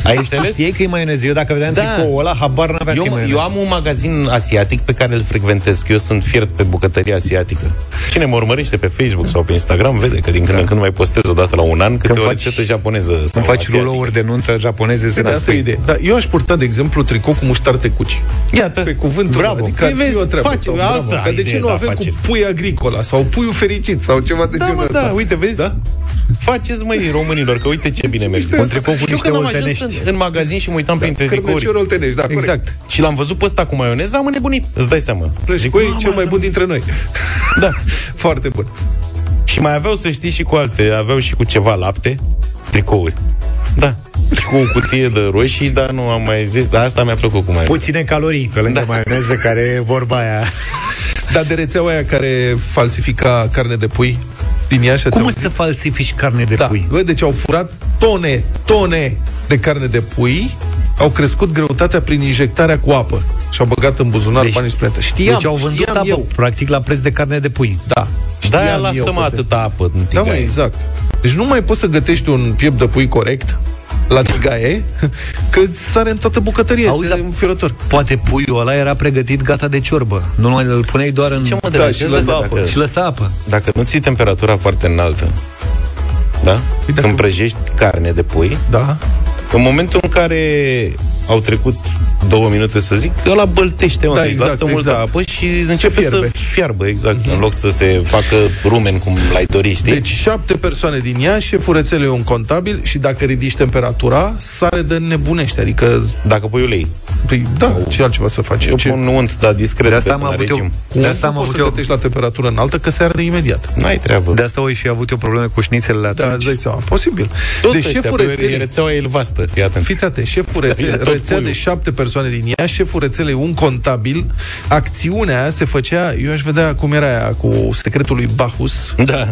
Ai înțeles?
Știai că e maioneză? Eu dacă vedeam
Da.
tricoul ăla, habar n-aveam că e
Eu,
maioneză.
eu am un magazin asiatic pe care îl frecventez, că eu sunt fiert pe bucătărie asiatică. Cine mă urmărește pe Facebook sau pe Instagram vede că din când în când mai postez o dată la un an câte
Când
o
faci-
rețetă japoneză sau
Când faci
asiatică.
rulouri de nuntă japoneze, se
Păi, asta e
spui.
ideea. Da, eu aș purta, de exemplu, tricou cu muștar cuci.
Iată.
Pe cuvântul
Bravo.
Adică ar
Păi
fi
vezi,
o treabă.
face
sau,
alta
bravo. Că de
idee
ce nu
de
avem
afaceri.
cu pui agricola sau puiul fericit sau ceva de
Da,
genul
mă,
ăsta?
da, uite, vezi?
Da?
Faceți, măi, românilor, că uite ce bine merge.
Un tricou cu
Și eu
niște
când am ajuns
oltenești.
în, în magazin și mă uitam printre tricouri.
Cărnăciori oltenești, da, corect.
Exact. Și l-am văzut pe ăsta cu maioneză, am înnebunit. Îți dai seama.
Zic, băi, cel mai bun dintre noi.
Da.
Foarte bun.
Și mai aveau, să știi, și cu alte. Aveau și cu ceva lapte, tricouri. Da. Și cu o cutie de roșii, dar nu am mai zis, dar asta mi-a plăcut cu mai
Puține calorii pe lângă da. maioneză, care e vorba aia.
Dar de rețeaua aia care falsifica carne de pui din Iași... ați
Cum
auzit?
să falsifici carne de
da.
pui?
Bă, deci au furat tone, tone de carne de pui, au crescut greutatea prin injectarea cu apă și au băgat în buzunar
Deci-
banii suplimente. Știam,
deci au vândut
știam
apă,
eu.
practic, la preț de carne de pui.
Da.
Da,
Știam eu
lasă-mă
că se-
atâta apă în
Da, mă,
tigaie.
exact. Deci nu mai poți să gătești un piept de pui corect la tigaie, că sare în toată bucătăria,
Auzi,
este
dar-
înfiorător.
Poate puiul ăla era pregătit gata de ciorbă. Nu mai îl puneai doar în...
Ce mă
Da,
deranjează
și lăsa
dacă-
apă.
Și lăsa apă.
Dacă nu ții temperatura foarte înaltă, da?
dacă-
Când prăjești carne de pui,
Da.
În momentul în care au trecut două minute, să zic, ăla băltește, mă,
Da,
deci
exact,
lasă multă
exact.
apă și începe
fierbe. Mhm.
să fiarbă, exact, în loc să se facă rumen cum l-ai dori, știi?
Deci șapte persoane din ea, șeful rețelei e un contabil și dacă ridici temperatura, sare de nebunește. Adică,
Dacă pui ulei.
Păi, da, ce altceva să faci?
Eu
ce?
pun unt, dar discret,
De asta
pe
am
la
avut eu-
regim.
Cum
De asta am
nu poți
avut
să
eu-
gătești la temperatură înaltă, că se arde imediat.
N-ai treabă.
De asta voi fi avut eu probleme cu șnițelele
Da,
atunci.
îți dai seama. Posibil.
Tot
deci
ăștia,
șeful
pe
rețelei...
rețeaua e vastă, fii atent.
Fiți atent, șeful
Ia
rețe-
tot
rețea
puiul.
de șapte persoane din ea, șeful rețelei un contabil, acțiunea se făcea, eu aș vedea cum era aia cu secretul lui Bacchus,
Da.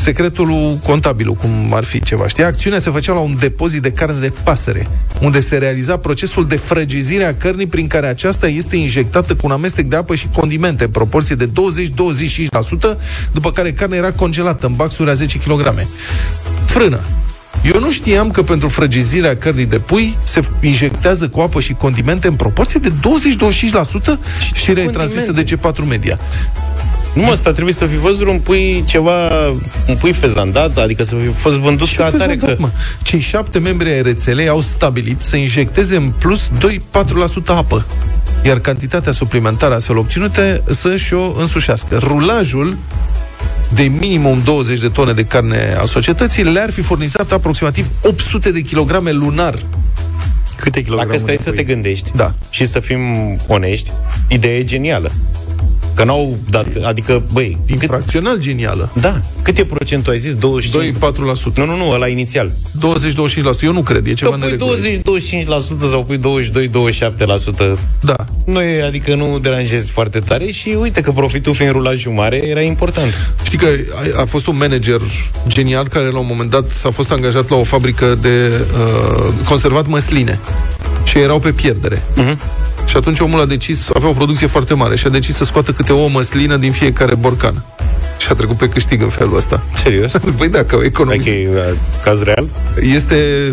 Secretul lui contabilul, cum ar fi ceva, știi? Acțiunea se făcea la un depozit de carne de pasăre, unde se realiza procesul de frăgizire a cărnii prin care aceasta este injectată cu un amestec de apă și condimente în proporție de 20-25%, după care carnea era congelată în baxuri a 10 kg. Frână. Eu nu știam că pentru frăgizirea cărnii de pui se injectează cu apă și condimente în proporție de 20-25% știrea e transmisă de C4 Media.
Nu mă, asta trebuie să fi văzut un pui ceva, un pui fezandat, adică să fi fost vândut ca atare
Fezandat,
că...
mă. Cei șapte membri ai rețelei au stabilit să injecteze în plus 2-4% apă, iar cantitatea suplimentară astfel obținută să-și o însușească. Rulajul de minimum 20 de tone de carne al societății le-ar fi furnizat aproximativ 800 de kilograme lunar.
Câte kilograme?
Dacă stai
de
să
pui?
te gândești
Da.
și să fim onești, ideea e genială. Că n-au dat, adică, băi, cât,
Infracțional genială.
da, cât e procentul, ai zis? 25?
2-4%.
Nu, nu, nu, ăla inițial.
20-25%. Eu nu cred, e ceva
Că pui
neregulă.
20-25% sau pui 22-27%.
Da.
Nu e, adică nu deranjezi foarte tare și uite că profitul fiind rulajul mare era important.
Știi că a, a fost un manager genial care la un moment dat a fost angajat la o fabrică de uh, conservat măsline și erau pe pierdere.
Mhm.
Și atunci omul a decis, avea o producție foarte mare și a decis să scoată câte o măslină din fiecare borcan. Și a trecut pe câștig în felul ăsta.
Serios?
Păi da, că economist
Adică e uh, caz real?
este...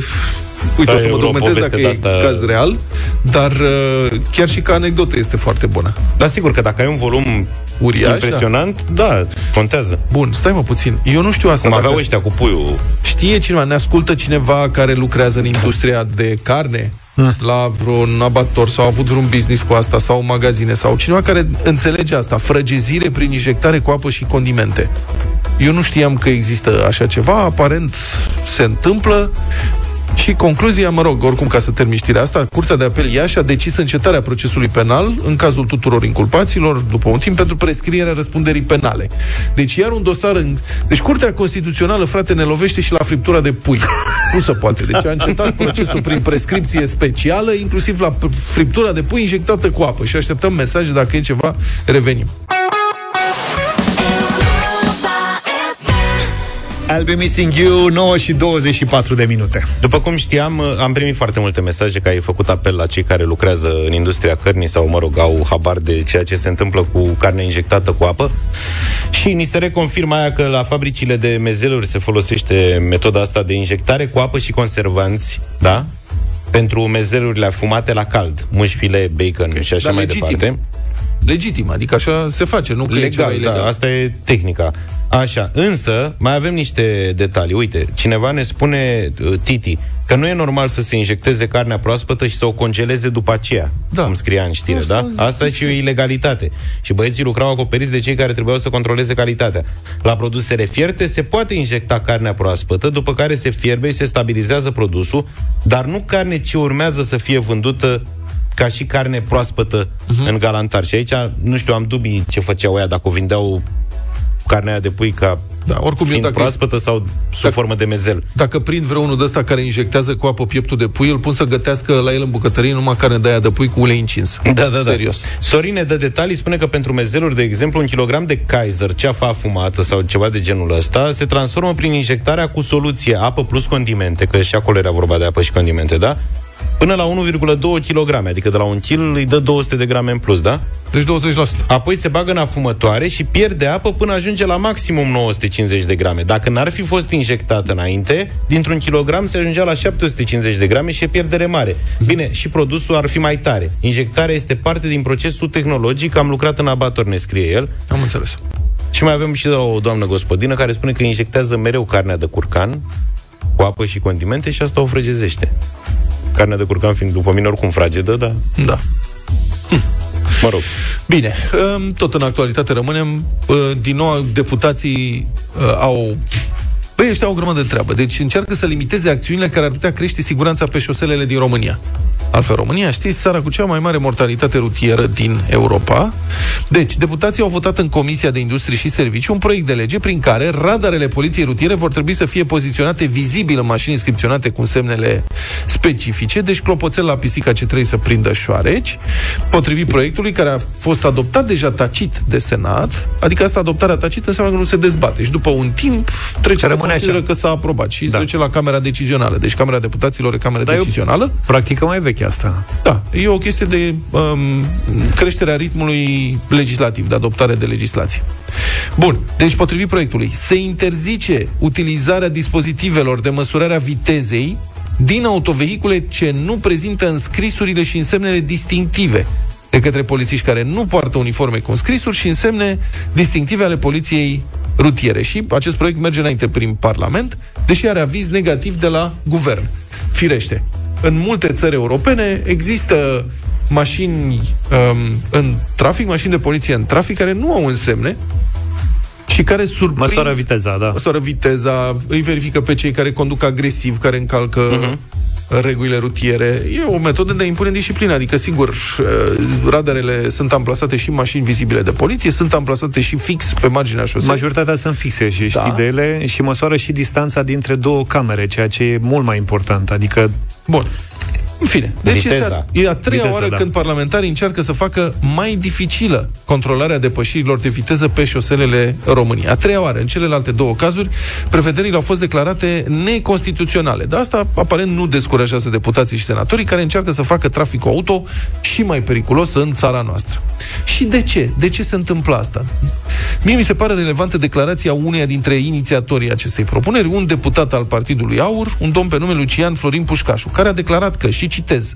Uite,
Da,
o să
e
mă
vreo
documentez
poveste
dacă
de
e
asta-
caz real, dar uh, chiar și ca anecdotă este foarte bună.
Dar sigur că dacă ai un volum
Uriaș,
impresionant, da. da, contează.
Bun, stai mă puțin. Eu nu știu asta.
Cum
dacă-
aveau ăștia cu puiul.
Știe cineva, ne ascultă cineva care lucrează în industria de carne? La vreun abator sau a avut vreun business cu asta sau magazine sau cineva care înțelege asta, frăgezire prin injectare cu apă și condimente. Eu nu știam că există așa ceva, aparent se întâmplă și concluzia, mă rog, oricum ca să termin știrea asta, Curtea de Apel Iași a decis încetarea procesului penal în cazul tuturor inculpaților după un timp pentru prescrierea răspunderii penale. Deci iar un dosar în... Deci Curtea Constituțională, frate, ne lovește și la friptura de pui. Nu se poate. Deci a încetat procesul prin prescripție specială, inclusiv la p- friptura de pui injectată cu apă. Și așteptăm mesaje dacă e ceva, revenim.
I'll be missing you 9 și 24 de minute.
După cum știam, am primit foarte multe mesaje că ai făcut apel la cei care lucrează în industria cărnii sau, mă rog, au habar de ceea ce se întâmplă cu carne injectată cu apă. Și ni se reconfirmă aia că la fabricile de mezeluri se folosește metoda asta de injectare cu apă și conservanți, da? Pentru mezelurile afumate la cald, mușfile, bacon okay. și așa
Dar
mai
legitim.
departe.
Legitim, adică așa se face, nu că e ceva
Legal,
ilegal.
da, asta e tehnica. Așa, însă mai avem niște detalii. Uite, cineva ne spune, uh, Titi, că nu e normal să se injecteze carnea proaspătă și să o congeleze după aceea, da. cum scria în știre,
Asta
da? Asta e și o ilegalitate. Și băieții lucrau acoperiți de cei care trebuiau să controleze calitatea. La produsele fierte se poate injecta carnea proaspătă, după care se fierbe și se stabilizează produsul, dar nu carne ce urmează să fie vândută ca și carne proaspătă uh-huh. în galantar. Și aici, nu știu, am dubii ce făceau ea, dacă o vindeau carnea de pui ca
da, oricum,
fiind
dacă-
proaspătă sau sub formă de mezel.
Dacă prind vreunul de ăsta care injectează cu apă pieptul de pui, îl pun să gătească la el în bucătărie numai carne de aia de pui cu ulei încins.
Da, da, da.
Serios.
Sorin ne dă detalii, spune că pentru mezeluri, de exemplu, un kilogram de Kaiser, ceafa afumată sau ceva de genul ăsta, se transformă prin injectarea cu soluție apă plus condimente, că și acolo era vorba de apă și condimente, da? Până la 1,2 kg, adică de la un kil îi dă 200 de grame în plus, da?
Deci 20%.
Apoi se bagă în afumătoare și pierde apă până ajunge la maximum 950 de grame. Dacă n-ar fi fost injectată înainte, dintr-un kilogram se ajungea la 750 de grame și e pierdere mare. Bine, și produsul ar fi mai tare. Injectarea este parte din procesul tehnologic, am lucrat în abator, ne scrie el.
Am înțeles.
Și mai avem și de la o doamnă gospodină care spune că injectează mereu carnea de curcan cu apă și condimente și asta o frăgezește. Carnea de curcan fiind după mine oricum fragedă, dar...
Da.
Mă rog.
Bine, um, tot în actualitate rămânem. Uh, Din nou, deputații uh, au... Băi, ăștia au o grămadă de treabă. Deci încearcă să limiteze acțiunile care ar putea crește siguranța pe șoselele din România. Altfel, România, știți, țara cu cea mai mare mortalitate rutieră din Europa. Deci, deputații au votat în Comisia de Industrie și Servicii un proiect de lege prin care radarele poliției rutiere vor trebui să fie poziționate vizibil în mașini inscripționate cu semnele specifice, deci clopoțel la pisica ce trebuie să prindă șoareci, potrivit proiectului care a fost adoptat deja tacit de Senat, adică asta adoptarea tacită înseamnă că nu se dezbate și după un timp trece să
Rămâne
consideră
așa.
că s-a aprobat și da. se
Da.
duce la Camera Decizională. Deci Camera Deputaților e Camera
Dar e o
Decizională.
Practică mai veche asta.
Da, e o chestie de um, creșterea ritmului legislativ, de adoptare de legislație. Bun, deci potrivit proiectului, se interzice utilizarea dispozitivelor de măsurare a vitezei din autovehicule ce nu prezintă înscrisurile și însemnele distinctive de către polițiști care nu poartă uniforme cu înscrisuri și însemne distinctive ale poliției rutiere. Și acest proiect merge înainte prin Parlament, deși are aviz negativ de la guvern. Firește, în multe țări europene există mașini um, în trafic, mașini de poliție în trafic care nu au însemne și care surprind...
Măsoară viteza, da.
Măsoară viteza, îi verifică pe cei care conduc agresiv, care încalcă uh-huh. Regulile rutiere. E o metodă de a impune disciplină. Adică, sigur, uh, radarele sunt amplasate și în mașini vizibile de poliție, sunt amplasate și fix pe marginea șosei.
Majoritatea sunt fixe și știi
Da.
de ele și măsoară și distanța dintre două camere, ceea ce e mult mai important. Adică
Bun. În fine, deci
Viteza.
este a, e a treia
Viteza,
oară
da.
când parlamentarii încearcă să facă mai dificilă controlarea depășirilor de viteză pe șoselele României. A treia oară. În celelalte două cazuri, prevederile au fost declarate neconstituționale. Dar asta, aparent, nu descurajează deputații și senatorii care încearcă să facă traficul auto și mai periculos în țara noastră. Și de ce? De ce se întâmplă asta? Mie mi se pare relevantă declarația uneia dintre inițiatorii acestei propuneri, un deputat al Partidului Aur, un domn pe nume Lucian Florin Pușcașu, care a declarat că, și citez,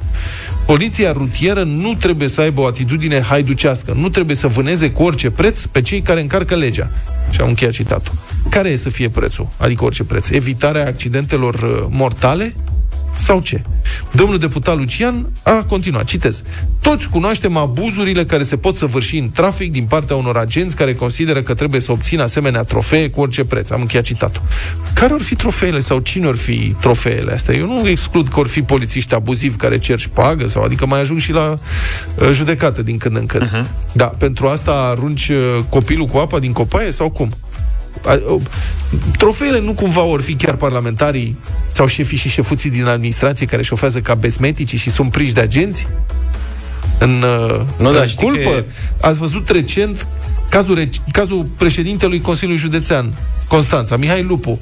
poliția rutieră nu trebuie să aibă o atitudine haiducească, nu trebuie să vâneze cu orice preț pe cei care încarcă legea. Și am încheiat citatul. Care e să fie prețul? Adică orice preț. Evitarea accidentelor uh, mortale? Sau ce? Domnul deputat Lucian a continuat, citez. Toți cunoaștem abuzurile care se pot săvârși în trafic din partea unor agenți care consideră că trebuie să obțină asemenea trofee cu orice preț. Am încheiat citatul. Care or fi trofeele sau cine or fi trofeele astea? Eu nu exclud că or fi polițiști abuzivi care cer pagă sau adică mai ajung și la uh, judecată din când în când. Uh-huh. Da, pentru asta arunci uh, copilul cu apa din copaie sau cum? A- o- Trofeele nu cumva or fi chiar parlamentarii sau șefii și șefuții din administrație care șofează ca besmetici și sunt prinși de agenți? În, uh,
Nu, dar
în
știi
culpă?
că-
Ați văzut recent cazul, rec- cazul președintelui Consiliului Județean, Constanța, Mihai Lupu,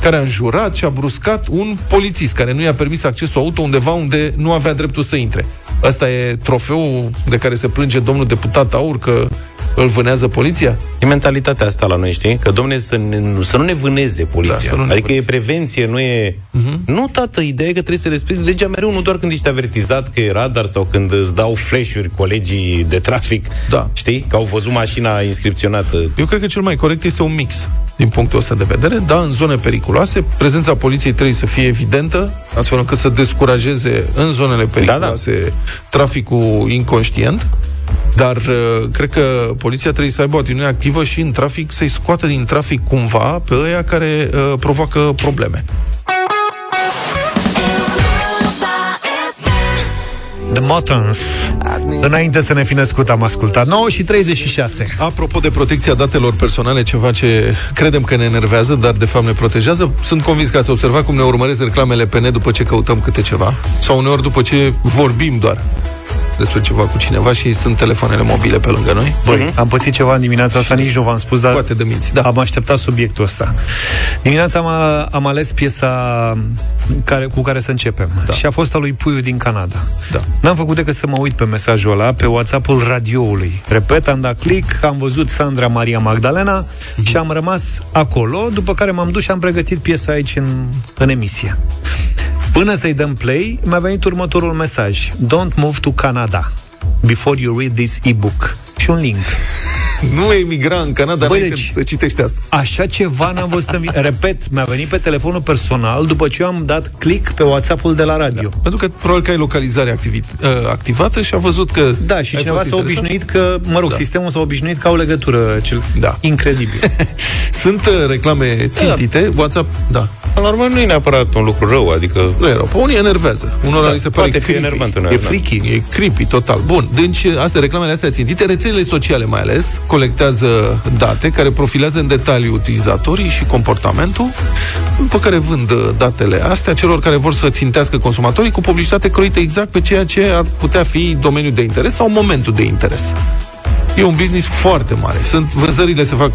care a înjurat și a bruscat un polițist care nu i-a permis accesul auto undeva unde nu avea dreptul să intre. Ăsta e trofeul de care se plânge domnul deputat Aur că îl vânează poliția?
E mentalitatea asta la noi, știi? Că, domne, să, ne, să nu ne vâneze poliția.
Da, să nu ne
adică e prevenție, nu e... Uh-huh. Nu, tată, ideea e că trebuie să respecti legea mereu, nu doar când ești avertizat că e radar sau când îți dau flash-uri colegii de trafic.
Da.
Știi? Că au văzut mașina inscripționată.
Eu cred că cel mai corect este un mix din punctul ăsta de vedere. Da, în zone periculoase, prezența poliției trebuie să fie evidentă, astfel încât să descurajeze în zonele periculoase da, da. traficul inconștient. Dar uh, cred că poliția trebuie să aibă o atitudine activă și în trafic, să-i scoată din trafic cumva pe ăia care uh, provoacă probleme.
The Motons. Înainte să ne fi născut, am ascultat. 9 și 36.
Apropo de protecția datelor personale, ceva ce credem că ne enervează, dar de fapt ne protejează, sunt convins că ați observat cum ne urmăresc reclamele pe net după ce căutăm câte ceva. Sau uneori după ce vorbim doar despre ceva cu cineva și sunt telefoanele mobile pe lângă noi.
Băi, uh-huh. am pățit ceva în dimineața asta, nici nu v-am spus, dar
Poate de minți, da.
am așteptat subiectul ăsta. Dimineața am, am ales piesa care, cu care să începem. Da. Și a fost a lui Puiu din Canada.
Da.
N-am făcut decât să mă uit pe mesajul ăla, pe WhatsApp-ul radioului. Repet, am dat click, am văzut Sandra Maria Magdalena uh-huh. și am rămas acolo, după care m-am dus și am pregătit piesa aici în, în emisie. Până să-i dăm play, mi-a venit următorul mesaj. Don't move to Canada before you read this e-book. Și un link.
Nu emigra în Canada
Băi,
Băi,
deci-
să citești asta.
Așa ceva n-am văzut în vi- Repet, mi-a venit pe telefonul personal după ce eu am dat click pe WhatsApp-ul de la radio.
Pentru că probabil că ai localizare activi- uh, activată și a văzut că
Da, și
ai
cineva
fost
s-a
interesat.
obișnuit că, mă rog,
Da.
sistemul s-a obișnuit că au legătură. Cel...
Da.
Incredibil.
Sunt uh, reclame țintite, WhatsApp, da.
Până la urmă, nu e neapărat un lucru rău, adică...
Nu e rău. Pe unii enervează. Unora
Da,
li se pare
poate fi
creepy.
enervant
E
uneori, da.
freaky, e creepy total. Bun, deci astea, reclamele astea țintite, rețelele sociale mai ales, colectează date care profilează în detaliu utilizatorii și comportamentul, după care vând uh, datele astea celor care vor să țintească consumatorii cu publicitate croită exact pe ceea ce ar putea fi domeniul de interes sau momentul de interes. E un business foarte mare. Sunt vânzările se fac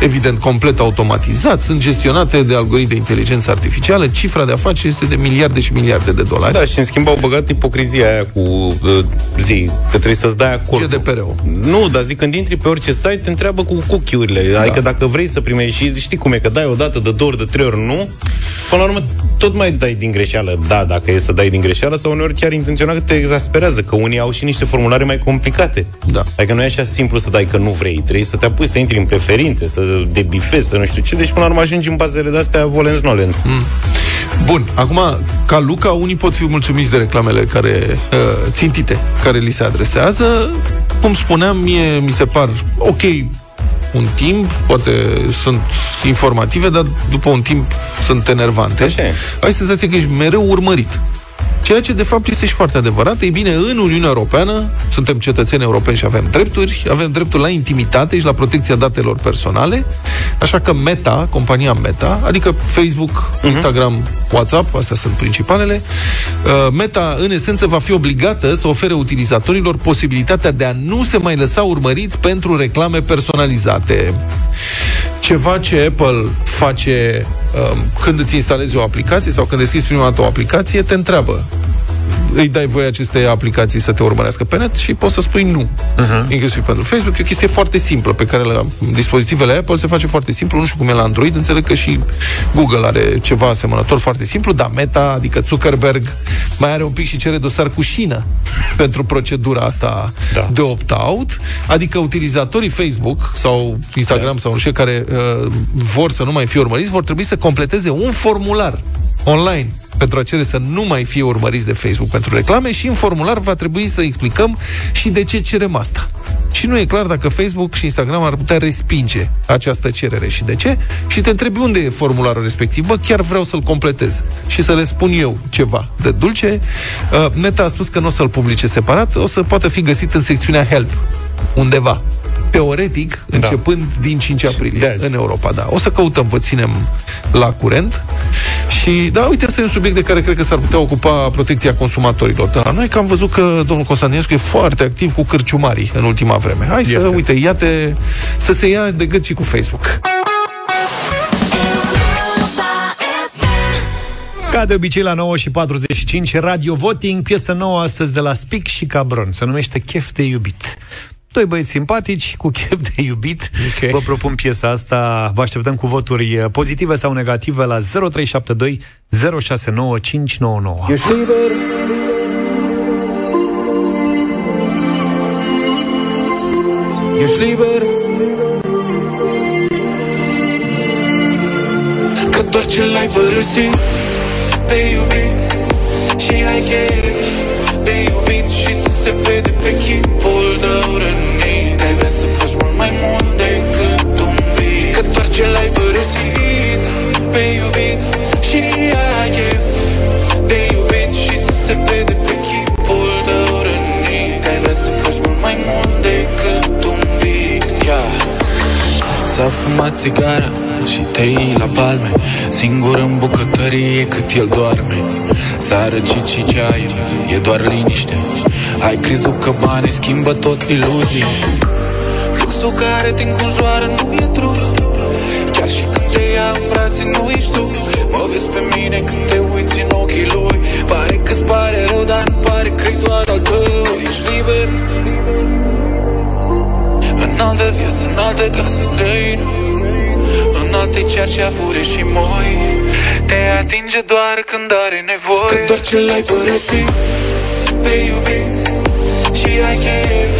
evident complet automatizat, sunt gestionate de algoritmi de inteligență artificială, cifra de afaceri este de miliarde și miliarde de dolari.
Da, și în schimb au băgat ipocrizia aia cu uh, zi, că trebuie să-ți dai acord.
GDPR-ul.
Nu, dar zic, când intri pe orice site, te întreabă cu cookie-urile. Da. Adică dacă vrei să primești și știi cum e, că dai o dată, de două ori, de trei ori, nu. Până la urmă, tot mai dai din greșeală, da, dacă e să dai din greșeală, sau uneori chiar intenționat că te exasperează, că unii au și niște formulare mai complicate.
Da.
Adică nu e așa simplu să dai că nu vrei, trebuie să te apuci să intri în preferințe, să debifezi, să nu știu ce, deci până la urmă ajungi în bazele de-astea volens nolens. Mm.
Bun, acum, ca Luca, unii pot fi mulțumiți de reclamele care uh, țintite, care li se adresează. Cum spuneam, mie mi se par ok un timp, poate sunt informative, dar după un timp sunt enervante.
Așa e.
Ai senzația că ești mereu urmărit. Ceea ce de fapt este și foarte adevărat. Ei bine, în Uniunea Europeană suntem cetățeni europeni și avem drepturi, avem dreptul la intimitate și la protecția datelor personale, așa că Meta, compania Meta, adică Facebook, uh-huh. Instagram, WhatsApp, astea sunt principalele, uh, Meta în esență va fi obligată să ofere utilizatorilor posibilitatea de a nu se mai lăsa urmăriți pentru reclame personalizate. Ceva ce Apple face um, când îți instalezi o aplicație sau când deschizi prima dată o aplicație, te întreabă îi dai voie acestei aplicații să te urmărească pe net și poți să spui nu. Uh-huh. Inclusiv pentru Facebook. E o chestie foarte simplă pe care la dispozitivele Apple se face foarte simplu. Nu știu cum e la Android. Înțeleg că și Google are ceva asemănător foarte simplu, dar Meta, adică Zuckerberg, mai are un pic și cere dosar cu șină pentru procedura asta da. de opt-out. Adică utilizatorii Facebook sau Instagram da. sau nu știu care uh, vor să nu mai fie urmăriți, vor trebui să completeze un formular online pentru a cere să nu mai fie urmăriți de Facebook pentru reclame și în formular va trebui să explicăm și de ce cerem asta. Și nu e clar dacă Facebook și Instagram ar putea respinge această cerere și de ce. Și te întrebi unde e formularul respectiv. Bă, chiar vreau să-l completez și să le spun eu ceva de dulce. Uh, Meta a spus că nu o să-l publice separat, o să poată fi găsit în secțiunea Help, undeva teoretic, da. începând din 5 aprilie în Europa, da. O să căutăm, vă ținem la curent. Și, da, uite, asta e un subiect de care cred că s-ar putea ocupa protecția consumatorilor. Da, noi că am văzut că domnul Constantinescu e foarte activ cu cârciumarii în ultima vreme. Hai să,
Este.
uite, iate, să se ia de gât și cu Facebook.
Ca de obicei la 9 și 45 Radio Voting, piesă nouă astăzi de la Spic și Cabron. Se numește Chef de iubit. Doi băieți simpatici, cu chef de iubit. Okay. Vă propun piesa asta. Vă așteptăm cu voturi eh, pozitive sau negative la 0372 069599.
Ești liber? Ești liber?
Că doar ce l-ai părăsit Pe iubit Și ai chef De iubit și ți se vede pe chipul tău rănit. Că ai vrea să faci mult mai mult decât un vis Că doar ce l-ai părăsit Pe iubit Și ai chef De iubit și ți se vede pe chipul tău rănit. Că ai vrea să faci mult mai mult decât un vis yeah. S-a fumat țigara și te iei la palme. Singur în bucătărie cât el doarme. S-a răcit și ceaiul, e doar liniște Ai crezut că banii schimbă tot iluzii? Luxul care te înconjoară nu e trus. Chiar și când te ia în brațe nu ești tu. Mă vezi pe mine când te uiți în ochii lui. Pare că-ți pare rău, dar nu pare că-i doar al tău. Ești liber. În altă viață, în altă casă străină În alte cerceafuri și moi. Te atinge doar când are nevoie. Că doar ce l-ai părăsit. Pe iubit Și ai chef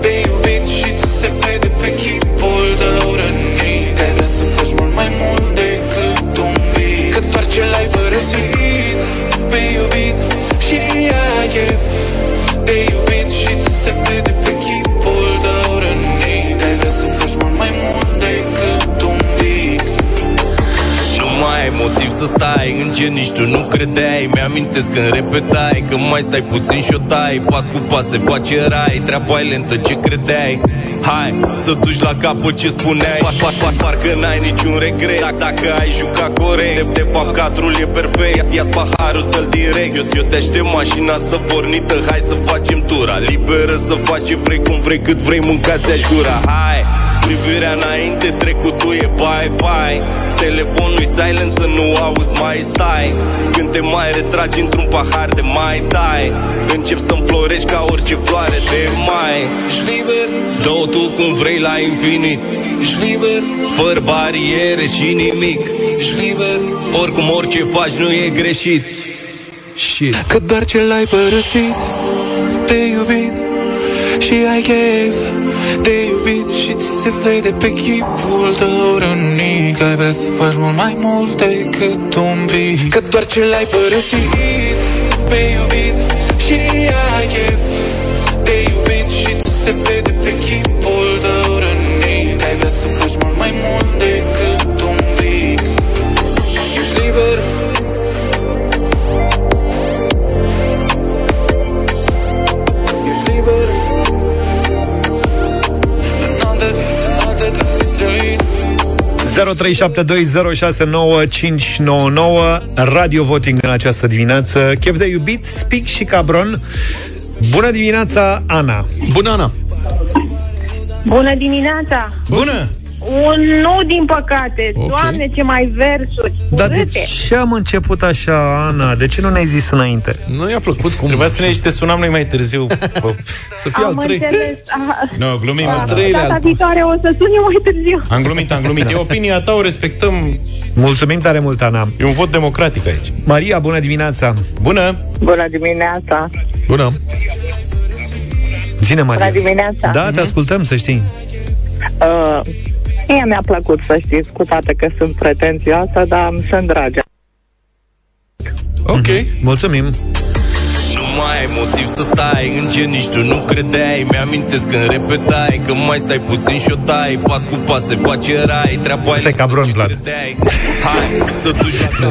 De iubit și ți se vede pe chipul tău rănit Că ai vrea să faci mult mai mult decât un vis Că doar ce l-ai părăsit Pe iubit Și ai chef De iubit și ți se vede
motiv să stai în ce nici tu nu credeai. Mi-amintesc când repetai Că mai stai puțin și o tai. Pas cu pas se face rai Treaba e lentă ce credeai? Hai să duci la capăt ce spuneai. Pa, pa, pa, Parcă n-ai niciun regret. Dacă, dacă ai jucat corect De, de fapt cadrul e perfect. Ia-ți paharul, dă direct. Eu, eu te aștept mașina asta pornită. Hai să facem tura Liberă să faci ce vrei cum vrei Cât vrei mâncați-aș gura. Hai Privirea înainte, trecutul e bye-bye Telefonul e silent să nu auzi mai stai. Când te mai retragi într-un pahar de mai tai Încep să-mi florești ca orice floare de mai.
Ești liber.
Dă-o tu cum vrei la infinit.
Ești liber.
Fără bariere și nimic.
Ești liber.
Oricum orice faci nu e greșit. Shit
Că doar ce l-ai părăsit Te iubit Și ai chef De iubit și ți se vede pe chipul tău rănit. Că ai vrea să faci mult mai mult decât un vis Că doar ce l-ai părăsit Pe iubit Și ai chef. De iubit și ți se vede
0372069599 Radio Voting în această dimineață Chef de iubit, Spic și Cabron Bună dimineața, Ana
Bună, Ana
Bună dimineața!
Bună!
Un nu, din păcate. Okay. Doamne, ce mai versuri.
Dar de
urâte.
ce am început așa, Ana? De ce nu ne-ai zis înainte?
Nu i-a plăcut cum...
Trebuia să ne și te sunam noi mai târziu
Să fie
Am înțeles. Ah,
Nu, glumim
ah,
al treilea
Data
al-
viitoare o să suni mai târziu.
Am glumit, am glumit E opinia ta, o respectăm
Mulțumim tare mult, Ana
E un vot democratic aici
Maria, bună dimineața
Bună
Bună dimineața!
Bună
Zine, Maria
Bună dimineața!
Da, te ascultăm, să știi
Uh, mie mi-a plăcut să știți, cu toate că sunt pretențioasă, dar îmi sunt dragă.
Ok. Mulțumim.
Nu mai ai motiv să stai în ce nici tu nu credeai. Mi-amintesc când repetai Că mai stai puțin și o tai. Pas cu pas se face rai Treaba
Stai cabron, Vlad.
credeai. Hai să duci la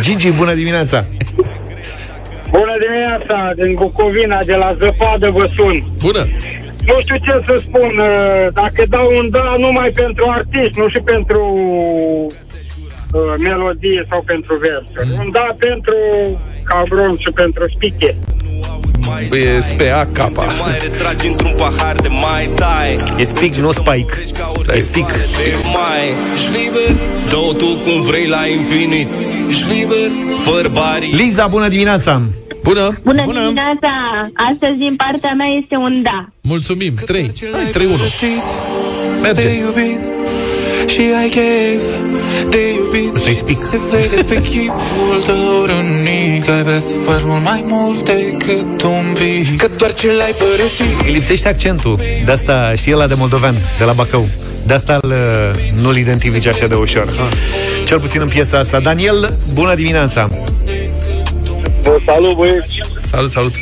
Gigi, bună dimineața.
Bună dimineața, din Bucovina, de la Zăpadă vă sun.
Bună!
Nu știu ce să spun, uh, dacă dau un da numai pentru artist, nu și pentru uh, melodie sau pentru versuri. Un da pentru Cabron și pentru Spiche.
E SPA capa.
Mai retragi într-un pahar de mai tai
E Spic, nu Spike. E Spic
De mai. Ești liber Dă-o tu cum vrei la infinit.
Ești liber.
Fără bari
Liza, bună dimineața
Bună
Bună, Bună dimineața! Astăzi din partea mea este un da.
Mulțumim. 3. Hai, 3 1. Merge.
De iubit și ai chef De iubit și se vede pe chipul tău rănit Ai vrea să faci mult mai mult decât un vis Că doar ce l-ai părăsit
Îi lipsește accentul. De asta și ăla de moldovean, de la Bacău. De asta îl, uh, nu-l identifici așa de ușor. Cel puțin în piesa asta. Daniel, bună dimineața!
Vă salut, băieți.
Salut, salut.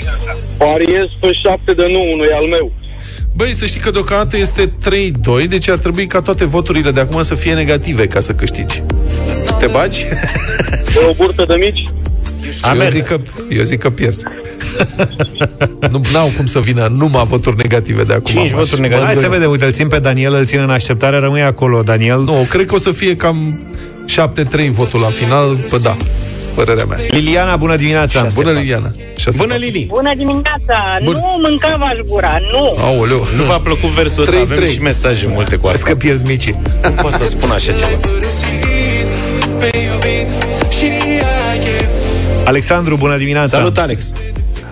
Pariez pe 7 de nu, unul e al meu.
Băi, să știi că deocamdată este 3-2, deci ar trebui ca toate voturile de acum să fie negative ca să câștigi. Te bagi?
De o burtă de mici?
eu, zic că, eu zic că pierzi. nu n-au cum să vină numai voturi negative de acum.
5
m-aș-
voturi negative.
mă
Hai să
îndoiesc.
vedem, uite, îl țin pe Daniel, îl țin în așteptare, rămâi acolo, Daniel.
Nu, cred că o să fie cam 7-3 votul la final, pă da, părerea mea.
Liliana, bună dimineața!
Bună, Liliana!
Bună, Lili!
Bună dimineața!
Bun.
Nu mâncava aș gura, nu!
Aoleu,
Nu v-a plăcut versul ăsta?
Trei,
Avem
trei.
și mesaje multe cu asta.
că pierzi micii.
Nu pot să spun așa ceva.
Pe iubit și ai chef
Alexandru, bună dimineața!
Salut, Alex!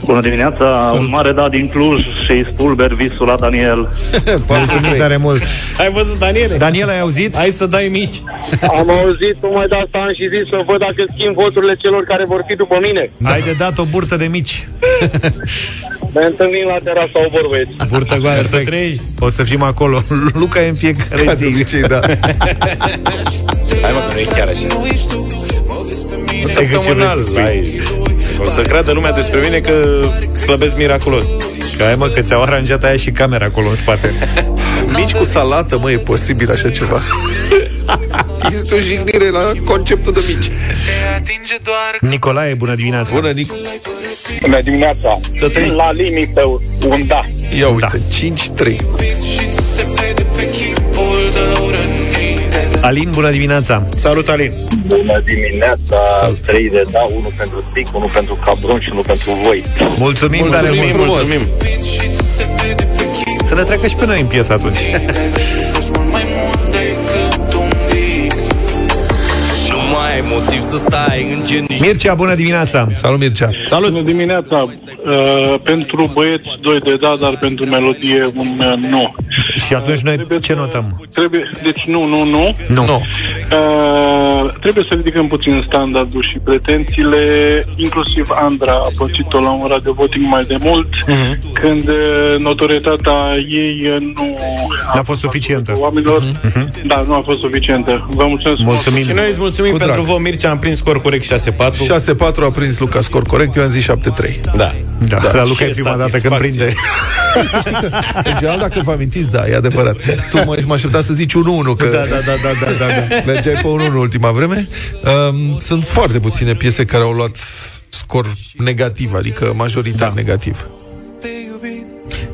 Bună dimineața, un mare da din Cluj și spulber visul la Daniel.
Mulțumim tare mult!
Ai văzut, Daniele?
Daniel, ai auzit?
Hai să dai mici.
Am auzit, tocmai de asta am și zis să văd dacă schimb voturile celor care vor fi după mine.
Ai de dat o burtă de mici.
Ne întâlnim la terasa Obor, băieți.
Burtă goală,
Să
perfect.
trăiești.
O să fim acolo. Luca e în fiecare
Ca de
zi.
obicei, da.
Hai mă, că nu e chiar așa.
Nu ești tu, mă vezi pe mine
Săptămânal. Ai. O să creadă lumea despre mine că slăbesc miraculos.
Că ai mă, că ți-au aranjat aia și camera acolo în spate.
Mici cu salată, mă, e posibil așa ceva. Este o jignire la conceptul de mici.
atinge doar
Nicolae, bună dimineața!
Bună, Nicu.
Bună dimineața!
Să trăiești.
La limită, un da.
Ia uite, 5-3.
Alin, bună dimineața!
Salut, Alin!
Bună dimineața, 3 de da, unul pentru Stic, unul pentru Cabron și unul pentru voi.
Mulțumim, tare mult!
Mulțumim, mulțumim!
Să ne treacă și pe noi în piesă atunci.
Faci mult mai mult decât un vis
Nu mai ai motiv să stai în geniș
Mircea, bună dimineața!
Salut, Mircea.
Salut!
Bună dimineața! Uh, pentru băieți, doi de da, dar pentru melodie, un uh, nu.
Și atunci noi
Trebuie
ce
să-
notăm?
Trebuie, deci nu, nu, nu.
Nu.
Nu.
Uh, trebuie să ridicăm puțin standardul și pretențiile. Inclusiv Andra a pățit-o la un radio voting mai de mult,
Mhm.
când uh, notorietatea ei uh, nu
N-a fost suficientă.
oamenilor. Da, nu a fost suficientă. Vă mulțumesc. frumos.
Mulțumim!
Și noi îți mulțumim
Cu
pentru
drag.
vă, Mircea, am prins scor corect 6-4.
6-4 a prins Luca scor corect, eu am zis 7-3.
Da.
Da,
Da,
la Luca e
ce
prima dată când
satisfacție.
prinde.
În general, dacă vă amintiți, da, e adevărat. Tu mă, mă aștepta să zici 1-1, că
Da, da, da, da, da, da, da.
mergeai pe 1-1 în ultima vreme. Um, sunt foarte puține piese care au luat scor negativ, adică majoritar da. negativ.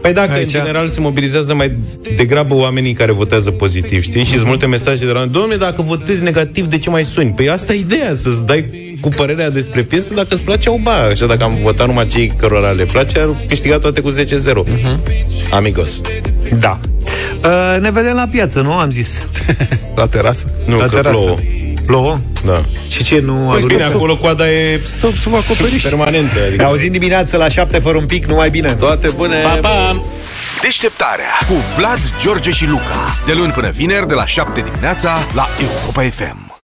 Păi dacă
Aici-
în general se mobilizează mai degrabă oamenii care votează pozitiv, știi? Și sunt multe mesaje de la Domnule, dacă votezi negativ, de ce mai suni? Păi asta e ideea, să-ți dai cu părerea despre piesă dacă îți place, au ba. Așa dacă am votat numai cei cărora le place, ar câștiga toate cu 10-0. Uh-huh. Amigos.
Da. Uh, ne vedem la piață, nu? Am zis.
La terasă?
Nu,
la
că
terasă.
plouă.
Plouă?
Da.
Și ce, nu
Păi bine,
alunecă?
acolo coada e
Stop, să vă acoperiți.
permanentă.
Ne
Adică...
auzim dimineața la 7 fără un pic, numai bine.
Toate bune!
Pa, pa!
Deșteptarea cu Vlad, George și Luca. De luni până vineri, de la 7 dimineața, la Europa FM.